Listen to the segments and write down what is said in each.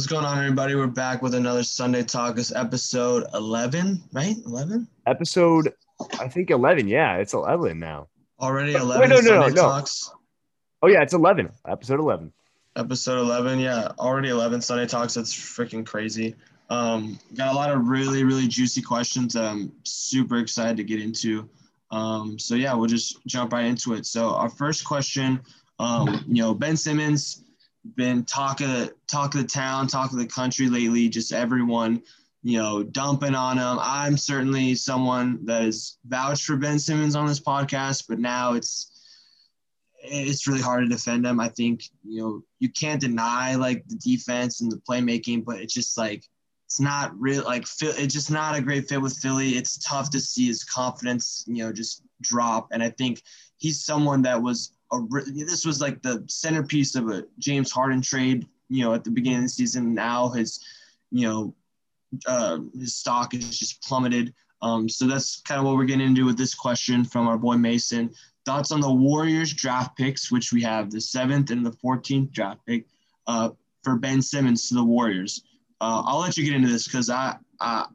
What's going on, everybody? We're back with another Sunday Talk. Episode 11, right? 11? Episode, I think 11. Yeah, it's 11 now. Already Wait, 11 no, no, no, Sunday no. Talks. Oh, yeah, it's 11. Episode 11. Episode 11, yeah. Already 11 Sunday Talks. That's freaking crazy. Um, got a lot of really, really juicy questions that I'm super excited to get into. Um, so, yeah, we'll just jump right into it. So, our first question, um, you know, Ben Simmons been talk of talk of the town, talk of the country lately. Just everyone, you know, dumping on him. I'm certainly someone that is vouched for Ben Simmons on this podcast, but now it's it's really hard to defend him. I think you know you can't deny like the defense and the playmaking, but it's just like it's not real. Like it's just not a great fit with Philly. It's tough to see his confidence, you know, just drop. And I think he's someone that was a this was like the centerpiece of a James Harden trade. You know, at the beginning of the season, now his you know uh, his stock is just plummeted. Um, so that's kind of what we're getting into with this question from our boy Mason. Thoughts on the Warriors draft picks, which we have the seventh and the 14th draft pick uh, for Ben Simmons to the Warriors. Uh, I'll let you get into this because I, I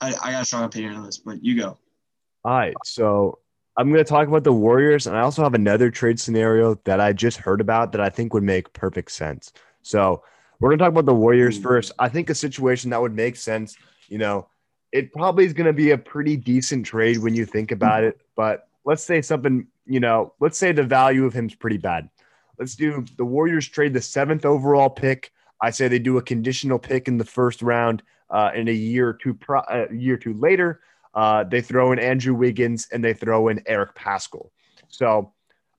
I I got a strong opinion on this, but you go. All right. So I'm going to talk about the Warriors. And I also have another trade scenario that I just heard about that I think would make perfect sense. So we're going to talk about the Warriors first. I think a situation that would make sense, you know, it probably is going to be a pretty decent trade when you think about it. But let's say something, you know, let's say the value of him's pretty bad. Let's do the Warriors trade the seventh overall pick. I say they do a conditional pick in the first round, uh, in a year or two, pro- a year or two later. Uh, they throw in Andrew Wiggins and they throw in Eric Paschall. So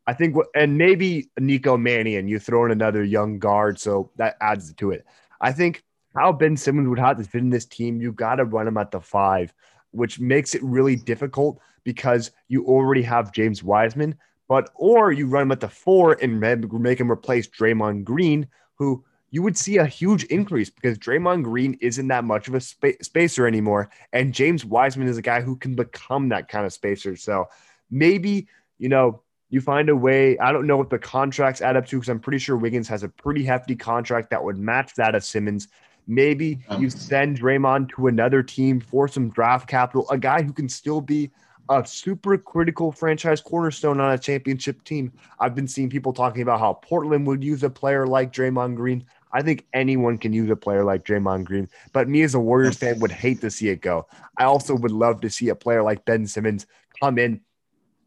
I think, and maybe Nico Mannion, you throw in another young guard. So that adds to it. I think how Ben Simmons would have to fit in this team, you got to run him at the five, which makes it really difficult because you already have James Wiseman, but or you run him at the four and make him replace Draymond Green, who you would see a huge increase because Draymond Green isn't that much of a spa- spacer anymore, and James Wiseman is a guy who can become that kind of spacer. So maybe you know you find a way. I don't know what the contracts add up to because I'm pretty sure Wiggins has a pretty hefty contract that would match that of Simmons. Maybe you send Draymond to another team for some draft capital, a guy who can still be a super critical franchise cornerstone on a championship team. I've been seeing people talking about how Portland would use a player like Draymond Green. I think anyone can use a player like Draymond Green, but me as a Warriors fan would hate to see it go. I also would love to see a player like Ben Simmons come in,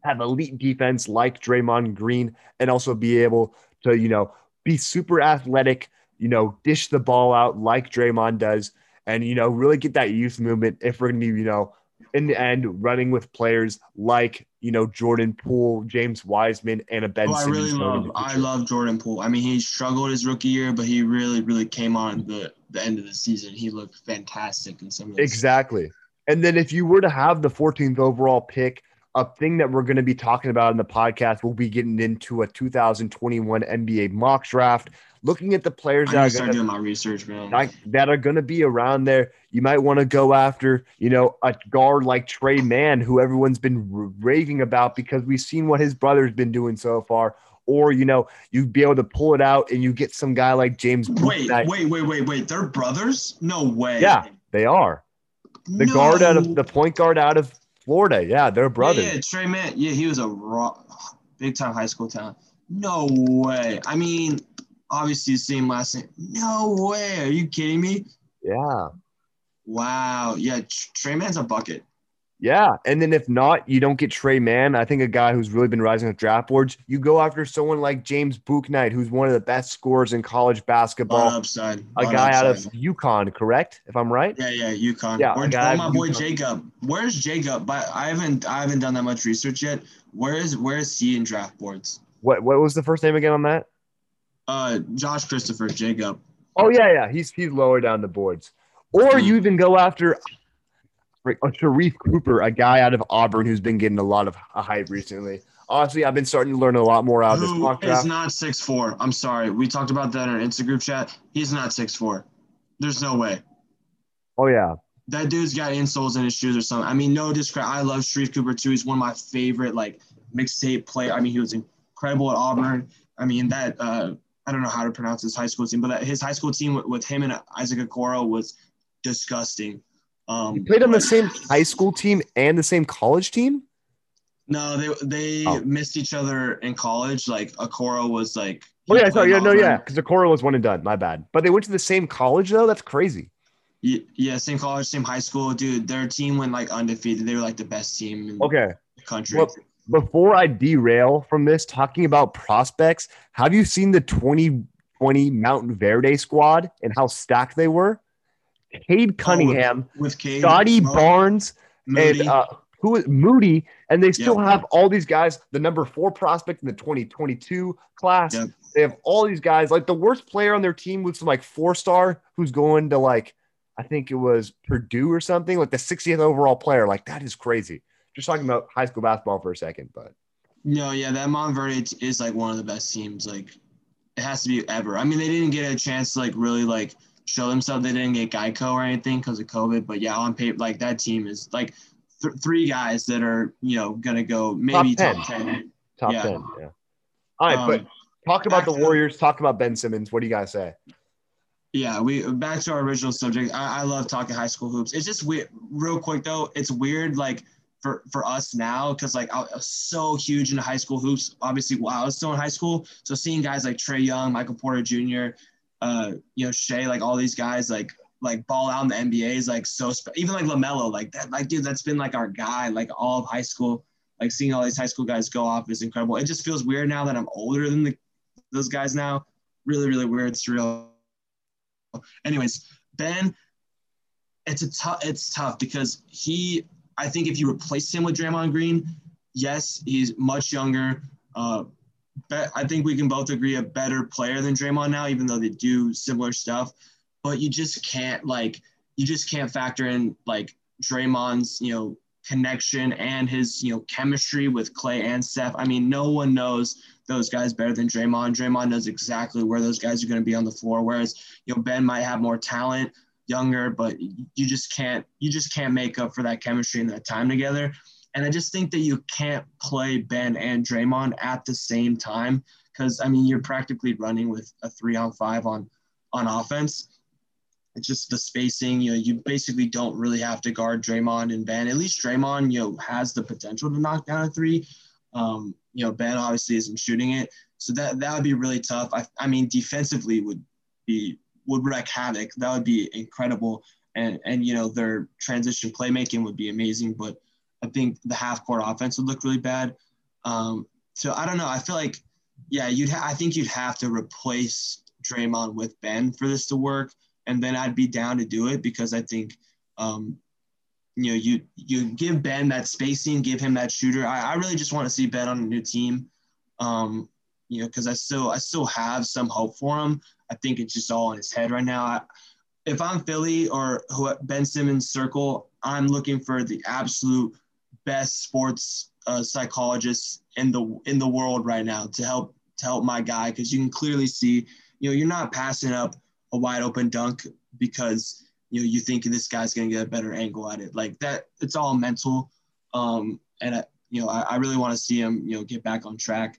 have elite defense like Draymond Green, and also be able to, you know, be super athletic, you know, dish the ball out like Draymond does, and, you know, really get that youth movement if we're going to be, you know, in the end, running with players like you know Jordan Poole, James Wiseman, and a Ben Oh, I really love I love Jordan Poole. I mean, he struggled his rookie year, but he really, really came on the the end of the season. He looked fantastic in some of exactly. And then if you were to have the 14th overall pick, a thing that we're going to be talking about in the podcast, we'll be getting into a 2021 NBA mock draft, looking at the players that are doing my research, man. that are going to be around there. You might want to go after, you know, a guard like Tre Mann, who everyone's been r- raving about because we've seen what his brother's been doing so far. Or, you know, you'd be able to pull it out and you get some guy like James. Wait, wait, wait, wait, wait. They're brothers? No way. Yeah, they are. The No. guard out of the point guard out of Florida. Yeah, they're brothers. Yeah, Tre Mann. Yeah, he was a raw, big time high school talent. No way. I mean, obviously the same last name. No way. Are you kidding me? yeah. Wow. Yeah, Tre Mann's a bucket. Yeah. And then if not, you don't get Tre Mann. I think a guy who's really been rising with draft boards. You go after someone like James Bouknight, who's one of the best scorers in college On basketball. upside. a On guy out of upside. UConn, correct? If I'm right. Yeah, yeah, UConn. Yeah, Or, or oh, my from boy UConn. Jacob. Where's Jacob? But I haven't I haven't done that much research yet. Where is where is he in draft boards? What What was the first name again on that? Uh Josh Christopher, Jacob. Oh yeah, yeah. He's he's lower down the boards. Or you even go after a Sharife Cooper, a guy out of Auburn who's been getting a lot of hype recently. Honestly, I've been starting to learn a lot more out of this mock draft. not six four? I'm sorry. We talked about that in our Insta group chat. He's not six four. There's no way. Oh yeah, That dude's got insoles in his shoes or something. I mean, no discredit. I love Sharife Cooper too. He's one of my favorite like mixtape play. I mean, he was incredible at Auburn. I mean, that uh, I don't know how to pronounce his high school team, but his high school team with, with him and Isaac Okoro was disgusting. Um, you played on the same high school team and the same college team. No, they they oh. missed each other in college. Like Okoro was like. Oh yeah, yeah, no, yeah, because Okoro was one and done. My bad. But they went to the same college though. That's crazy. Yeah, yeah, same college, same high school, dude. Their team went like undefeated. They were like the best team in okay. the country. Well, before I derail from this, talking about prospects, have you seen the 2020 Montverde squad and how stacked they were? Cade Cunningham, oh, with, with Cade, Scotty Barnes, Moody. and uh, who is Moody, and they still yep. have all these guys. The number four prospect in the 2022 class. Yep. They have all these guys. Like the worst player on their team was some like four star, who's going to like, I think it was Purdue or something, like the 60th overall player. Like that is crazy. Just talking about high school basketball for a second, but no, yeah, that Montverde is like one of the best teams. Like it has to be ever. I mean, they didn't get a chance to like really like show themselves. They didn't get Geico or anything because of COVID. But yeah, on paper, like that team is like th- three guys that are you know gonna go maybe top 10. Top 10. Top yeah. 10 yeah. All right, um, but talk about the Warriors. talk about Ben Simmons. What do you guys say? Yeah, we back to our original subject. I, I love talking high school hoops. It's just weird. Real quick though, it's weird like for for us now because like I was so huge into high school hoops. Obviously, while I was still in high school, so seeing guys like Trae Young, Michael Porter Jr., uh, you know Shai, like all these guys, like like ball out in the NBA is like so spe- even like Lamelo, like that, like dude, that's been like our guy, like all of high school. Like seeing all these high school guys go off is incredible. It just feels weird now that I'm older than the, those guys now. Really, really weird, surreal. Anyways, Ben, it's a tough. It's tough because he. I think if you replace him with Draymond Green, yes, he's much younger. Uh, but I think we can both agree a better player than Draymond now, even though they do similar stuff but you just can't like you just can't factor in like Draymond's, you know, connection and his, you know, chemistry with Klay and Steph. I mean, no one knows those guys better than Draymond. Draymond knows exactly where those guys are going to be on the floor. Whereas, you know, Ben might have more talent, younger, but you just can't you just can't make up for that chemistry and that time together. And I just think that you can't play Ben and Draymond at the same time because I mean you're practically running with a three on five on on offense. It's just the spacing. You know, you basically don't really have to guard Draymond and Ben. At least Draymond, you know, has the potential to knock down a three. Um, you know, Ben obviously isn't shooting it, so that that would be really tough. I, I mean, defensively would be would wreak havoc. That would be incredible, and and you know their transition playmaking would be amazing. But I think the half court offense would look really bad. Um, so I don't know. I feel like, yeah, you'd. Ha- I think you'd have to replace Draymond with Ben for this to work and then I'd be down to do it because I think, um, you know, you you give Ben that spacing, give him that shooter. I, I really just want to see Ben on a new team, um, you know, because I still I still have some hope for him. I think it's just all in his head right now. I, if I'm Philly or who, Ben Simmons circle, I'm looking for the absolute best sports uh, psychologists in the in the world right now to help to help my guy because you can clearly see, you know, you're not passing up a wide open dunk because you know you think this guy's going to get a better angle at it like that it's all mental um, and I, you know I, I really want to see him you know get back on track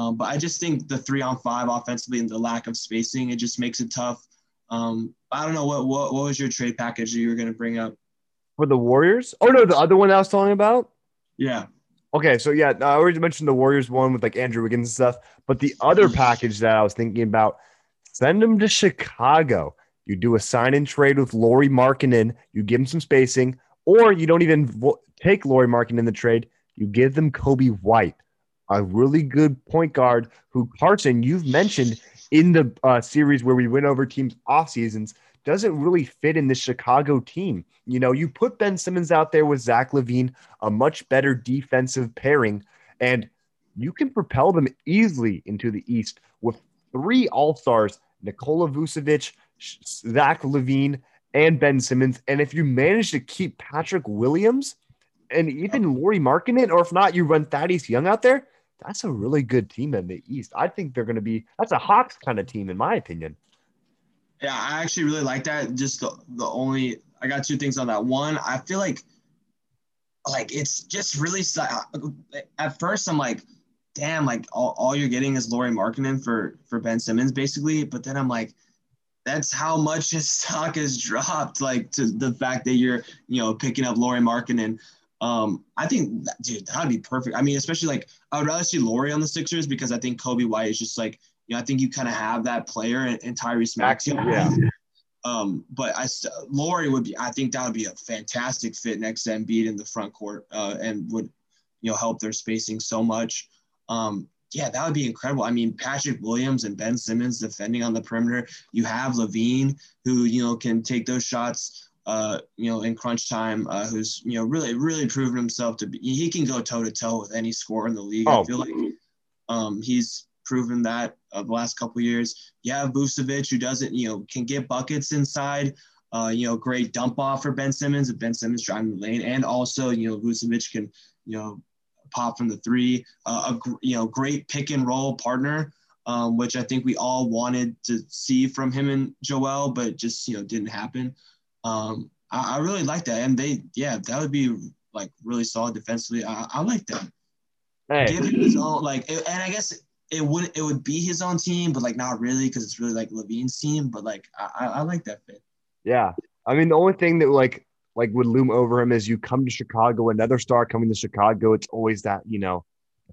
um, but I just think the three on five offensively and the lack of spacing it just makes it tough um, I don't know what, what what was your trade package that you were going to bring up for the Warriors oh no the other one I was talking about yeah Okay, so yeah, I already mentioned the Warriors one with like Andrew Wiggins and stuff, but the other package that I was thinking about Send him to Chicago. You do a sign and trade with Lauri Markkanen. You give him some spacing, or you don't even vo- take Lauri Markkanen in the trade. You give them Kobe White, a really good point guard who Carson you've mentioned in the uh, series where we went over teams off seasons doesn't really fit in the Chicago team. You know, you put Ben Simmons out there with Zach LaVine, a much better defensive pairing, and you can propel them easily into the East with three All Stars Nikola Vucevic, Zach LaVine, and Ben Simmons. And if you manage to keep Patrick Williams and even Lauri Markkanen, or if not, you run Thaddeus Young out there, that's a really good team in the East. I think they're going to be, that's a Hawks kind of team, in my opinion. Yeah, I actually really like that. Just the, the only, I got two things on that. One, I feel like, like it's just really, uh, at first, I'm like, damn, like all, all you're getting is Lauri Markkanen for for Ben Simmons basically. But then I'm like, that's how much his stock has dropped. Like to the fact that you're you know picking up Lauri Markkanen. Um, I think that, dude, that'd be perfect. I mean, especially like I would rather see Lauri on the Sixers because I think Coby White is just like you know I think you kind of have that player and, in Tyrese Maxey. Yeah. Um, but I Lauri would be. I think that would be a fantastic fit next to Embiid in the front court, uh, and would you know help their spacing so much. Um, yeah, that would be incredible. I mean, Patrick Williams and Ben Simmons defending on the perimeter. You have LaVine, who you know can take those shots. Uh, you know, in crunch time, uh, who's you know really really proven himself to be. He can go toe to toe with any scorer in the league. Oh. I feel like um, he's proven that of the last couple years. You have Vucevic who doesn't, you know, can get buckets inside. Uh, you know, great dump off for Ben Simmons if Ben Simmons driving the lane, and also you know Vucevic can you know pop from the three. Uh, a you know great pick and roll partner, um, which I think we all wanted to see from him and Joel, but just you know didn't happen. Um, I, I really like that, and they yeah that would be like really solid defensively. I, I like that. Hey. Give him his own like, and I guess it would it would be his own team, but like not really because it's really like LaVine's team. But like I, I like that fit. Yeah, I mean the only thing that like like would loom over him is you come to Chicago, another star coming to Chicago. It's always that you know,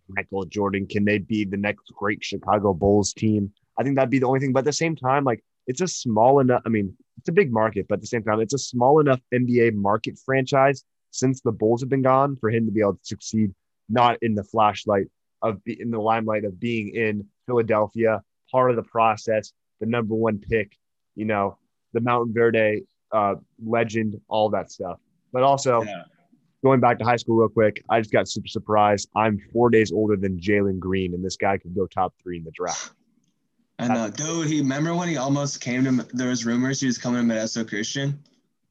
Michael Jordan. Can they be the next great Chicago Bulls team? I think that'd be the only thing. But at the same time, like it's a small enough. I mean, it's a big market, but at the same time, it's a small enough NBA market franchise since the Bulls have been gone for him to be able to succeed, not in the flashlight of be, in the limelight of being in Philadelphia, part of the process, the number one pick, you know, the Montverde uh, legend, all that stuff. But also, yeah. going back to high school real quick, I just got super surprised. I'm four days older than Jalen Green, and this guy could go top three in the draft. I know, dude. He remember when he almost came to. There was rumors he was coming to Modesto Christian.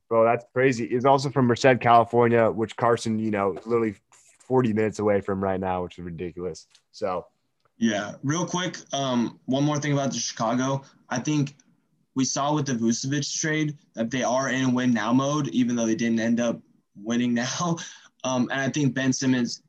Bro, that's crazy. He's also from Merced, California, which Carson, you know, literally 40 minutes away from right now, which is ridiculous. So, yeah, real quick, um, one more thing about the Chicago. I think we saw with the Vucevic trade that they are in win now mode, even though they didn't end up winning now. Um, and I think Ben Simmons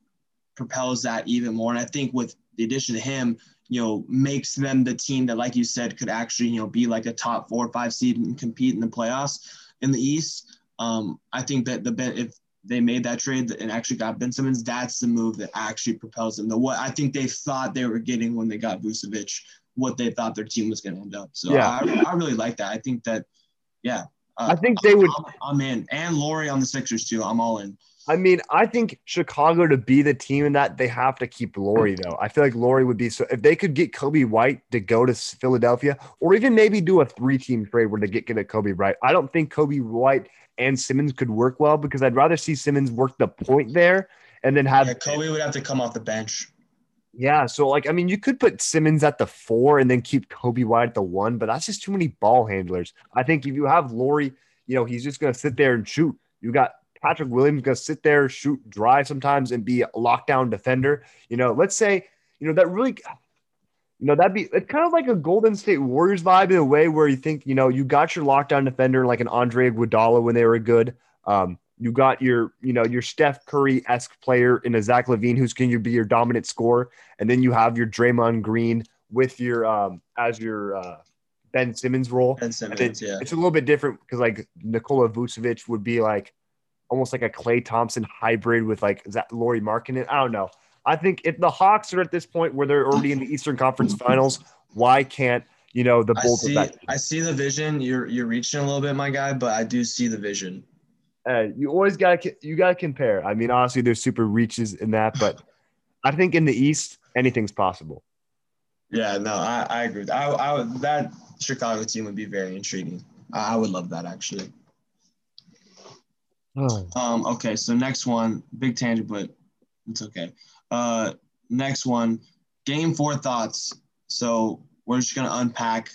propels that even more. And I think with the addition to him, you know, makes them the team that, like you said, could actually, you know, be like a top four or five seed and compete in the playoffs in the East. Um, I think that the if they made that trade and actually got Ben Simmons, that's the move that actually propels them. The what I think they thought they were getting when they got Vucevic, what they thought their team was going to end up. So yeah. I, I really like that. I think that, yeah. Uh, I think they would. I'm, I'm, in, and Lauri on the Sixers too. I'm all in. I mean, I think Chicago to be the team in that they have to keep Lauri though. I feel like Lauri would be so if they could get Coby White to go to Philadelphia, or even maybe do a three-team trade where they get get a Coby White. I don't think Coby White and Simmons could work well because I'd rather see Simmons work the point there and then have yeah, Coby would have to come off the bench. Yeah, so like I mean, you could put Simmons at the four and then keep Coby White at the one, but that's just too many ball handlers. I think if you have Lauri, you know, he's just gonna sit there and shoot. You got Patrick Williams gonna sit there, shoot, drive sometimes, and be a lockdown defender. You know, let's say, you know, that really you know, that'd be it's kind of like a Golden State Warriors vibe in a way where you think, you know, you got your lockdown defender like an Andre Iguodala when they were good. Um, you got your, you know, your Steph Curry esque player in a Zach LaVine who's going to be your dominant scorer, and then you have your Draymond Green with your um as your uh, Ben Simmons role. Ben Simmons, yeah. It's a little bit different because like Nikola Vucevic would be like almost like a Klay Thompson hybrid with like that Lauri Markkanen. I don't know. I think if the Hawks are at this point where they're already in the Eastern Conference Finals, why can't you know the Bulls? I see, I see the vision. You're you're reaching a little bit, my guy, but I do see the vision. Uh, you always got to you got to compare. I mean, honestly, there's super reaches in that, but I think in the East, anything's possible. Yeah, no, I, I agree. I, I would, that Chicago team would be very intriguing. I would love that actually. Oh. Um, okay, so next one, big tangent, but it's okay. Uh, next one, game four thoughts. So we're just gonna unpack.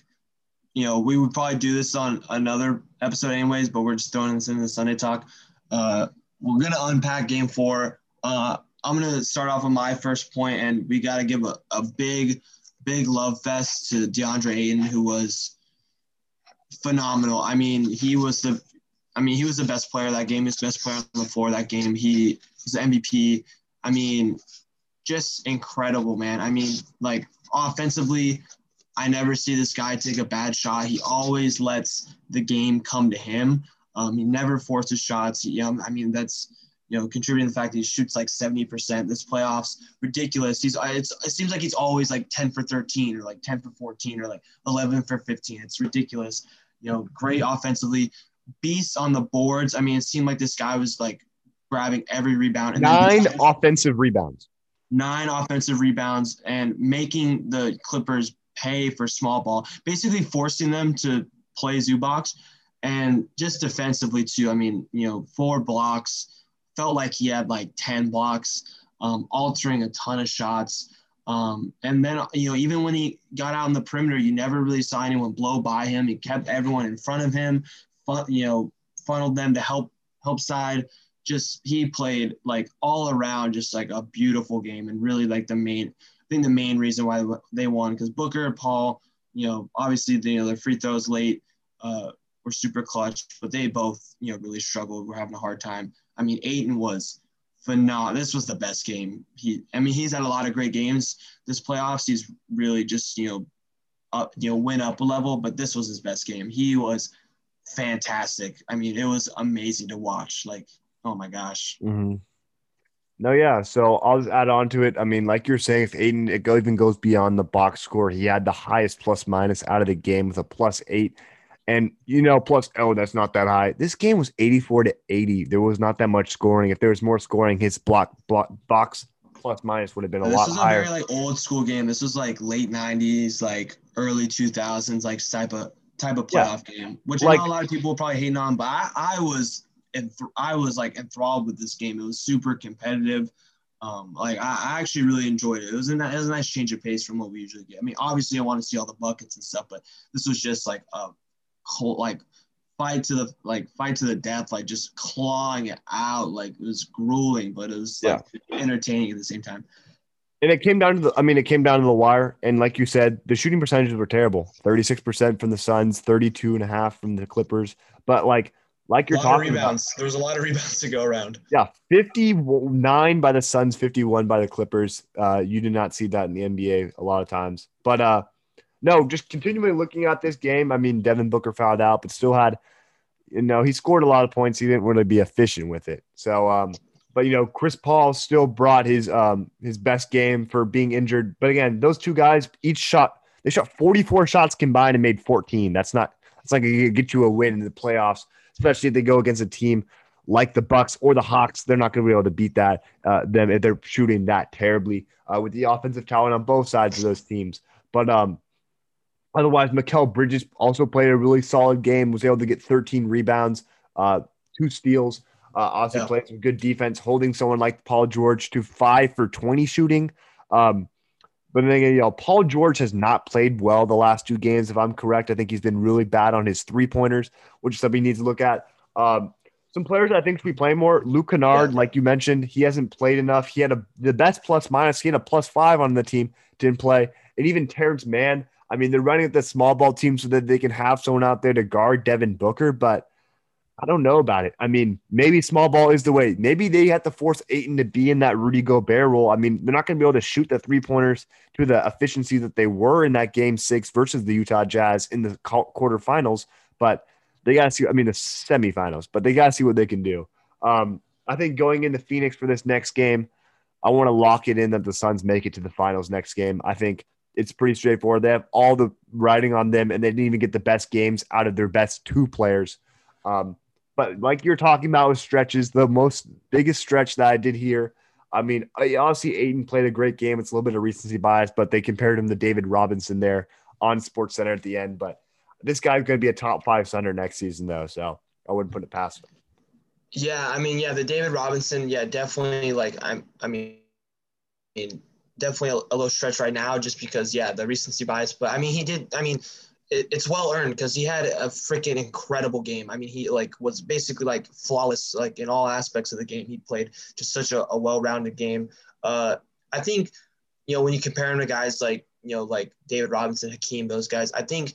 You know, we would probably do this on another episode anyways, but we're just throwing this into the Sunday talk. Uh, we're gonna unpack game four. Uh, I'm gonna start off with my first point, and we gotta give a, a big, big love fest to DeAndre Ayton, who was phenomenal. I mean, he was the I mean, he was the best player that game. The best player on the floor that game. He was the MVP. I mean, just incredible, man. I mean, like offensively, I never see this guy take a bad shot. He always lets the game come to him. Um, he never forces shots. You know, I mean, that's you know, contributing to the fact that he shoots like 70%. This playoffs, ridiculous. He's it's, it seems like he's always like 10 for 13 or like 10 for 14 or like 11 for 15. It's ridiculous. You know, great offensively, beast on the boards. I mean, it seemed like this guy was like grabbing every rebound. And nine offensive rebounds. Nine offensive rebounds and making the Clippers pay for small ball, basically forcing them to play Zubac. And just defensively, too. I mean, you know, four blocks, felt like he had like 10 blocks, um, altering a ton of shots. Um, and then, you know, even when he got out on the perimeter, you never really saw anyone blow by him. He kept everyone in front of him, you know, funneled them to help help side. Just he played like all around, just like a beautiful game, and really like the main I think the main reason why they won because Booker and Paul, you know, obviously the, you know, their free throws late uh, were super clutch, but they both, you know, really struggled. We're having a hard time. I mean, Ayton was phenomenal. This was the best game. He, I mean, he's had a lot of great games this playoffs. He's really just, you know, up, you know, went up a level, but this was his best game. He was fantastic. I mean, it was amazing to watch. Like, oh my gosh. Mm-hmm. No, yeah. So I'll just add on to it. I mean, like you're saying, if Ayton it even goes beyond the box score, he had the highest plus minus out of the game with a plus eight. And you know, plus oh, that's not that high. This game was 84 to 80. There was not that much scoring. If there was more scoring, his block block box plus minus would have been a this lot was higher. a very like old school game. This was like late 90s, like early 2000s, like type of type of playoff yeah. game, which like, a lot of people probably hating on, but I, I was and I was like enthralled with this game. It was super competitive. Um, like I, I, actually really enjoyed it. It was, a, it was a nice change of pace from what we usually get. I mean, obviously I want to see all the buckets and stuff, but this was just like a cold, like fight to the like fight to the death, like just clawing it out. Like it was grueling, but it was like yeah. entertaining at the same time. And it came down to the, I mean, it came down to the wire. And like you said, the shooting percentages were terrible 36% from the Suns, 32 and a half from the Clippers. But like, like you're talking rebounds. About. There was a lot of rebounds to go around. Yeah, 59 by the Suns, 51 by the Clippers. Uh, you did not see that in the NBA a lot of times. But uh, no, just continually looking at this game. I mean, Devin Booker fouled out, but still had, you know, he scored a lot of points. He didn't really be efficient with it. So, um, but you know, Chris Paul still brought his um his best game for being injured. But again, those two guys each shot they shot 44 shots combined and made 14. That's not that's like get you a win in the playoffs especially if they go against a team like the Bucks or the Hawks. They're not going to be able to beat that uh, them if they're shooting that terribly uh, with the offensive talent on both sides of those teams. But um, otherwise, Mikal Bridges also played a really solid game. Was able to get 13 rebounds, uh, two steals. Uh, also yeah. played some good defense, holding someone like Paul George to five for 20 shooting. Um, but then again, you know, Paul George has not played well the last two games. If I'm correct, I think he's been really bad on his three pointers, which is something he needs to look at. Um, some players I think should be playing more. Luke Kennard, yeah. like you mentioned, he hasn't played enough. He had a the best plus minus. He had a plus five on the team, didn't play. And even Terance Mann. I mean, they're running at the small ball team so that they can have someone out there to guard Devin Booker, but I don't know about it. I mean, maybe small ball is the way. Maybe they have to force Ayton to be in that Rudy Gobert role. I mean, they're not going to be able to shoot the three pointers to the efficiency that they were in that game six versus the Utah Jazz in the quarterfinals, but they got to see, I mean, the semifinals, but they got to see what they can do. Um, I think going into Phoenix for this next game, I want to lock it in that the Suns make it to the finals next game. I think it's pretty straightforward. They have all the writing on them, and they didn't even get the best games out of their best two players. Um, but like you're talking about with stretches, the most biggest stretch that I did here. I mean, obviously Ayton played a great game. It's a little bit of recency bias, but they compared him to David Robinson there on Sports Center at the end. But this guy's going to be a top five center next season, though. So I wouldn't put it past him. Yeah, I mean, yeah, the David Robinson, yeah, definitely. Like, I'm, I mean, I mean definitely a, a low stretch right now, just because, yeah, the recency bias. But I mean, he did. I mean, it, it's well earned because he had a freaking incredible game. I mean, he like was basically like flawless, like in all aspects of the game. He played just such a, a well-rounded game. Uh, I think, you know, when you compare him to guys like you know like David Robinson, Hakeem, those guys, I think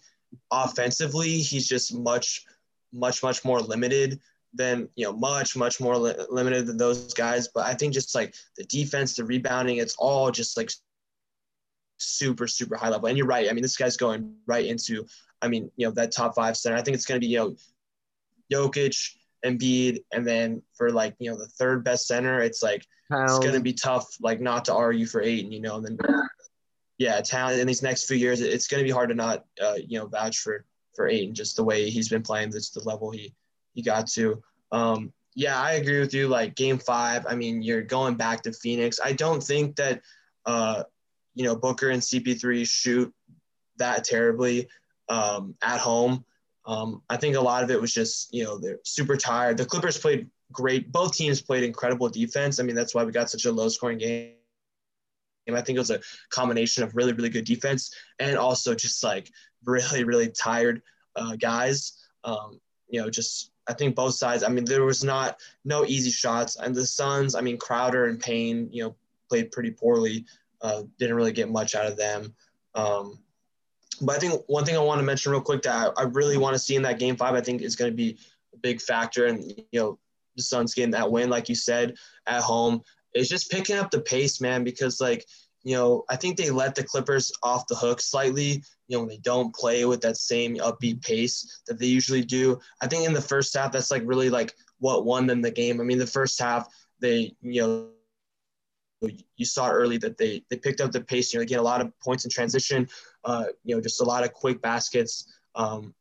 offensively he's just much, much, much more limited. than you know much much more li- limited than those guys. But I think just like the defense, the rebounding, it's all just like super super high level. And you're right. I mean, this guy's going right into. I mean, you know that top five center. I think it's going to be you know Jokic, Embiid, and then for like you know the third best center, it's like Pound. it's going to be tough like not to argue for Ayton. You know, and then yeah, talent in these next few years, it's going to be hard to not uh, you know vouch for for Ayton just the way he's been playing. That's the level he he got to. Um, yeah, I agree with you. Like game five, I mean, you're going back to Phoenix. I don't think that, uh, you know, Booker and CP3 shoot that terribly um, at home. Um, I think a lot of it was just, you know, they're super tired. The Clippers played great. Both teams played incredible defense. I mean, that's why we got such a low scoring game. I think it was a combination of really, really good defense and also just like really, really tired uh, guys. Um, you know, just I think both sides. I mean, there was not no easy shots, and the Suns. I mean, Crowder and Payne, you know, played pretty poorly. Uh, didn't really get much out of them. Um, but I think one thing I want to mention real quick that I, I really want to see in that game five, I think is going to be a big factor, and you know, the Suns getting that win, like you said, at home, is just picking up the pace, man. Because like you know, I think they let the Clippers off the hook slightly, you know, when they don't play with that same upbeat pace that they usually do. I think in the first half, that's like really like what won them the game. I mean, the first half, they, you know, you saw early that they they picked up the pace. You know, they get a lot of points in transition. Uh, you know, just a lot of quick baskets. Um,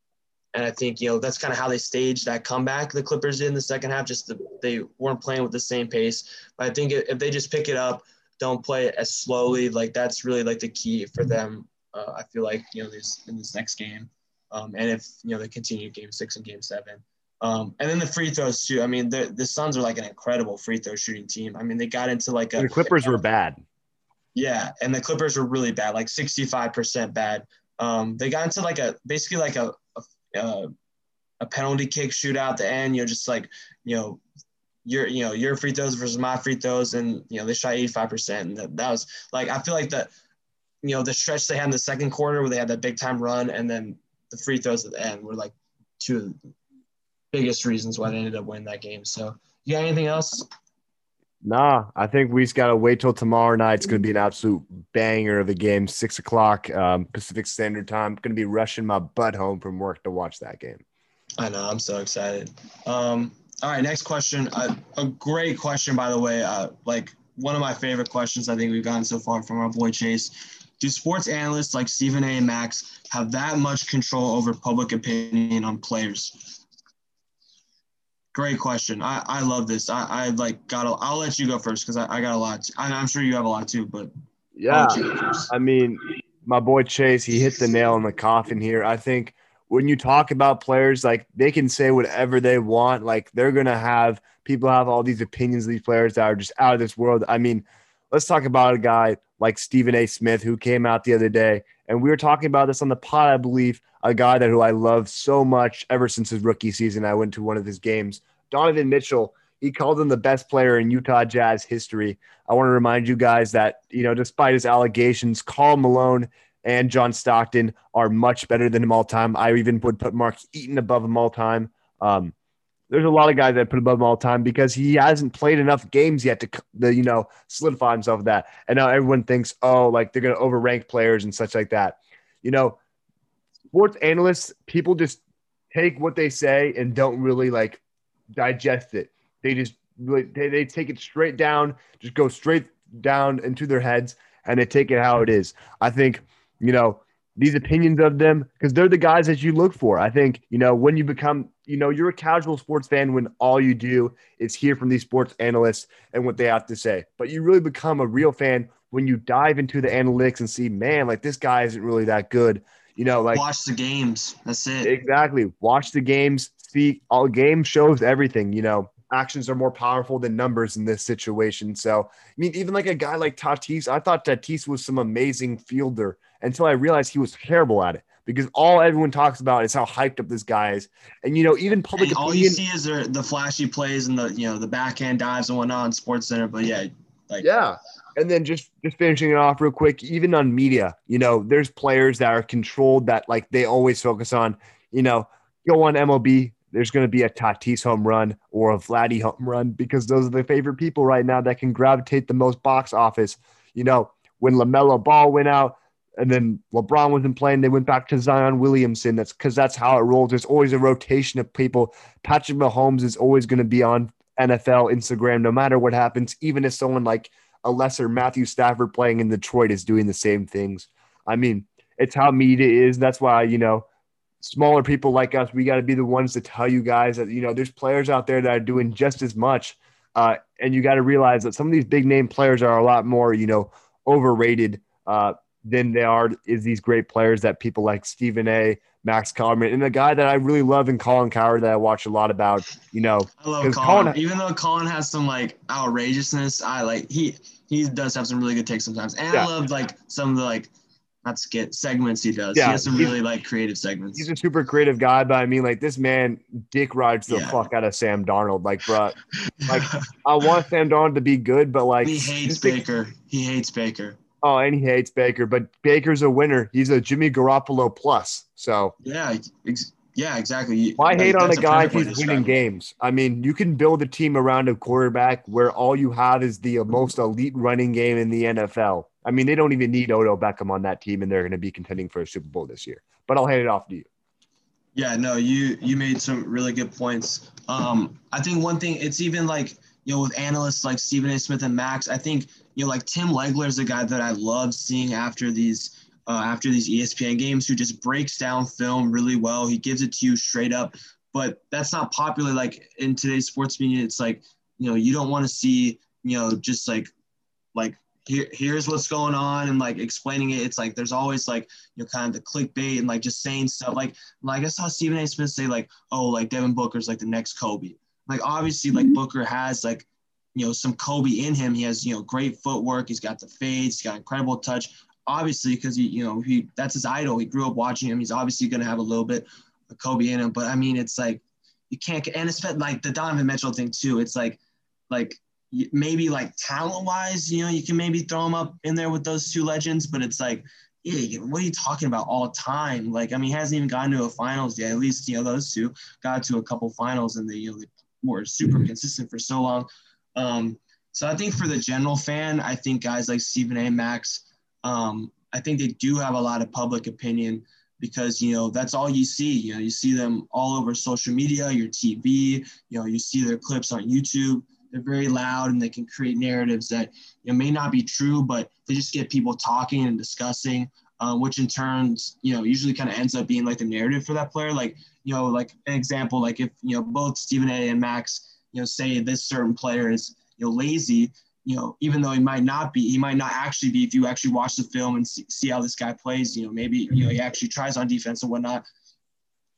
and I think you know that's kind of how they staged that comeback. The Clippers in the second half. Just the, they weren't playing with the same pace. But I think if they just pick it up, don't play it as slowly. Like that's really like the key for them. Uh, I feel like you know this in this next game, um, and if you know they continue game six and game seven, um, and then the free throws too. I mean, the the Suns are like an incredible free throw shooting team. I mean, they got into like a the Clippers were bad. Yeah, and the Clippers were really bad, like sixty five percent bad. Um, they got into like a basically like a, a a penalty kick shootout at the end. You know, just like you know your you know your free throws versus my free throws, and you know they shot 85 percent, and that, that was like I feel like the you know the stretch they had in the second quarter where they had that big time run, and then the free throws at the end were like two biggest reasons why they ended up winning that game. So you got anything else? Nah, I think we just got to wait till tomorrow night. It's going to be an absolute banger of a game, six o'clock um, Pacific Standard Time. I'm Going to be rushing my butt home from work to watch that game. I know. I'm so excited. Um, all right, next question. Uh, a great question, by the way. Uh, like one of my favorite questions I think we've gotten so far from our boy Chase. Do sports analysts like Stephen A. and Max have that much control over public opinion on players? Great question. I, I love this. I, I like got. A, I'll let you go first because I, I got a lot. I, I'm sure you have a lot too, but yeah. I mean, my boy Chase, he hit the nail in the coffin here. I think when you talk about players, like they can say whatever they want. Like they're gonna have people have all these opinions of these players that are just out of this world. I mean, let's talk about a guy like Stephen A. Smith who came out the other day, and we were talking about this on the pod. I believe a guy that who I love so much ever since his rookie season. I went to one of his games. Donovan Mitchell. He called him the best player in Utah Jazz history. I want to remind you guys that, you know, despite his allegations, Karl Malone and John Stockton are much better than him all time. I even would put Mark Eaton above him all time. Um, there's a lot of guys that put above him all time because he hasn't played enough games yet to you know solidify himself with that. And now everyone thinks, oh, like they're gonna overrank players and such like that. You know, sports analysts, people just take what they say and don't really like digest it. They just they, they take it straight down, just go straight down into their heads and they take it how it is. I think you know, these opinions of them because they're the guys that you look for. I think, you know, when you become, you know, you're a casual sports fan when all you do is hear from these sports analysts and what they have to say. But you really become a real fan when you dive into the analytics and see, man, like this guy isn't really that good. You know, like watch the games. That's it. Exactly. Watch the games. See, all game shows everything, you know actions are more powerful than numbers in this situation. So, I mean, even like a guy like Tatis, I thought Tatis was some amazing fielder until I realized he was terrible at it because all everyone talks about is how hyped up this guy is. And, you know, even public all you see is the, the flashy plays and the, you know, the backhand dives and whatnot on Sports Center. But yeah, like, yeah. And then just just finishing it off real quick, even on media, you know, there's players that are controlled that like they always focus on, you know, go on MLB there's going to be a Tatis home run or a Vladdy home run because those are the favorite people right now that can gravitate the most box office. You know, when LaMelo Ball went out and then LeBron wasn't playing, they went back to Zion Williamson. That's because that's how it rolls. There's always a rotation of people. Patrick Mahomes is always going to be on NFL, Instagram, no matter what happens, even if someone like a lesser Matthew Stafford playing in Detroit is doing the same things. I mean, it's how media is. That's why, you know, smaller people like us, we got to be the ones to tell you guys that, you know, there's players out there that are doing just as much. Uh, and you got to realize that some of these big name players are a lot more, you know, overrated uh, than they are is these great players that people like Stephen A, Max Kellerman, and the guy that I really love in Colin Cowherd that I watch a lot about, you know, I love Colin. Colin. Even though Colin has some like outrageousness, I like he he does have some really good takes sometimes, and yeah. I love like some of the like not skit segments he does. Yeah, he has some really like creative segments. He's a super creative guy, but I mean, like this man dick rides the yeah. fuck out of Sam Darnold. Like, bro, like I want Sam Darnold to be good, but like he hates Baker. Like, he hates Baker. Oh, and he hates Baker, but Baker's a winner. He's a Jimmy Garoppolo plus. So yeah, ex- yeah, exactly. Why hate on a guy if he's winning games? I mean, you can build a team around a quarterback where all you have is the most elite running game in the NFL. I mean, they don't even need Odell Beckham on that team, and they're going to be contending for a Super Bowl this year. But I'll hand it off to you. Yeah, no, you you made some really good points. Um, I think one thing it's even like you know with analysts like Stephen A. Smith and Max. I think you know like Tim Legler is a guy that I love seeing after these uh, after these ESPN games who just breaks down film really well. He gives it to you straight up, but that's not popular. Like in today's sports media, it's like you know you don't want to see you know just like like here, here's what's going on and like explaining it. It's like there's always like you know kind of the clickbait and like just saying stuff like like I saw Stephen A. Smith say like oh like Devin Booker's like the next Kobe. Like obviously like mm-hmm. Booker has like you know some Kobe in him. He has you know great footwork. He's got the fades. He's got incredible touch. Obviously because he you know he that's his idol. He grew up watching him. He's obviously gonna have a little bit of Kobe in him. But I mean it's like you can't and it's like the Donovan Mitchell thing too. It's like like maybe like talent wise, you know, you can maybe throw him up in there with those two legends, but it's like, yeah, what are you talking about all time? Like, I mean, he hasn't even gotten to a finals yet. At least, you know, those two got to a couple finals and they, you know, they were super consistent for so long. Um, so I think for the general fan, I think guys like Stephen A. Max, um, I think they do have a lot of public opinion because you know that's all you see you know you see them all over social media your tv you know you see their clips on youtube they're very loud and they can create narratives that you know, may not be true, but they just get people talking and discussing, um, which in turns, you know, usually kind of ends up being like the narrative for that player. Like, you know, like an example, like if, you know, both Stephen A and Max, you know, say this certain player is, you know, lazy, you know, even though he might not be, he might not actually be, if you actually watch the film and see, see how this guy plays, you know, maybe, you know, he actually tries on defense and whatnot.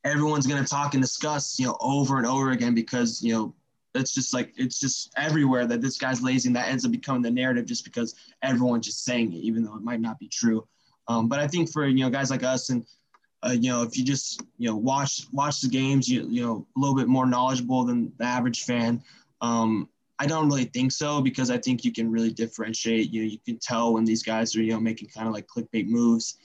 Everyone's going to talk and discuss, you know, over and over again because, you know, it's just like it's just everywhere that this guy's lazy and that ends up becoming the narrative just because everyone's just saying it even though it might not be true. Um, but i think for you know guys like us and uh, you know if you just you know watch watch the games you, you know a little bit more knowledgeable than the average fan. Um, i don't really think so because i think you can really differentiate. You know you can tell when these guys are you know making kind of like clickbait moves.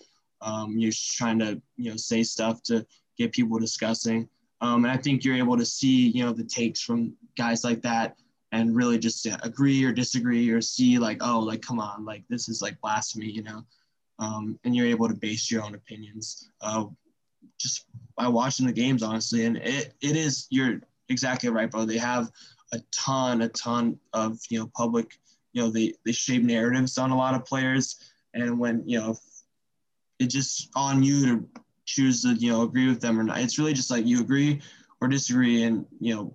Um, you're just trying to you know say stuff to get people discussing um, and I think you're able to see, you know, the takes from guys like that and really just agree or disagree or see like, oh, like, come on, like this is like blasphemy, you know? Um, and you're able to base your own opinions uh, just by watching the games, honestly. And it, it is, you're exactly right, bro. They have a ton, a ton of, you know, public, you know, they, they shape narratives on a lot of players. And when, you know, it's just on you to choose to you know agree with them or not. It's really just like you agree or disagree, and you know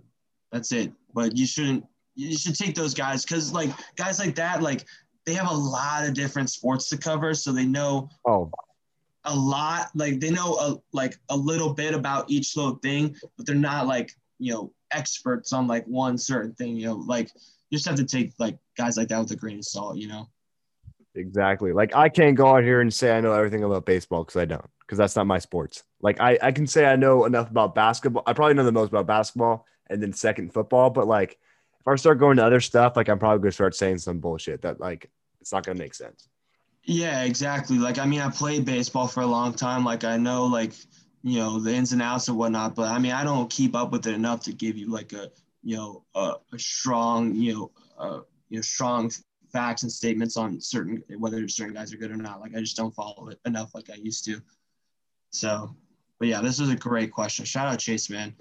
that's it. But you shouldn't. You should take those guys because like guys like that, like they have a lot of different sports to cover, so they know oh a lot. Like they know a, like a little bit about each little thing, but they're not like you know experts on like one certain thing. You know, like you just have to take like guys like that with a grain of salt. You know. Exactly. Like I can't go out here and say I know everything about baseball because I don't because that's not my sports. Like I, I can say I know enough about basketball. I probably know the most about basketball and then second football. But like if I start going to other stuff, like I'm probably gonna start saying some bullshit that like it's not gonna make sense. Yeah, exactly. Like I mean, I played baseball for a long time. Like I know like you know, the ins and outs and whatnot. But I mean, I don't keep up with it enough to give you like a, you know, a, a strong, you know, a, you know, strong facts and statements on certain whether certain guys are good or not. Like I just don't follow it enough like I used to. So, but yeah, this was a great question. Shout out Chase, man.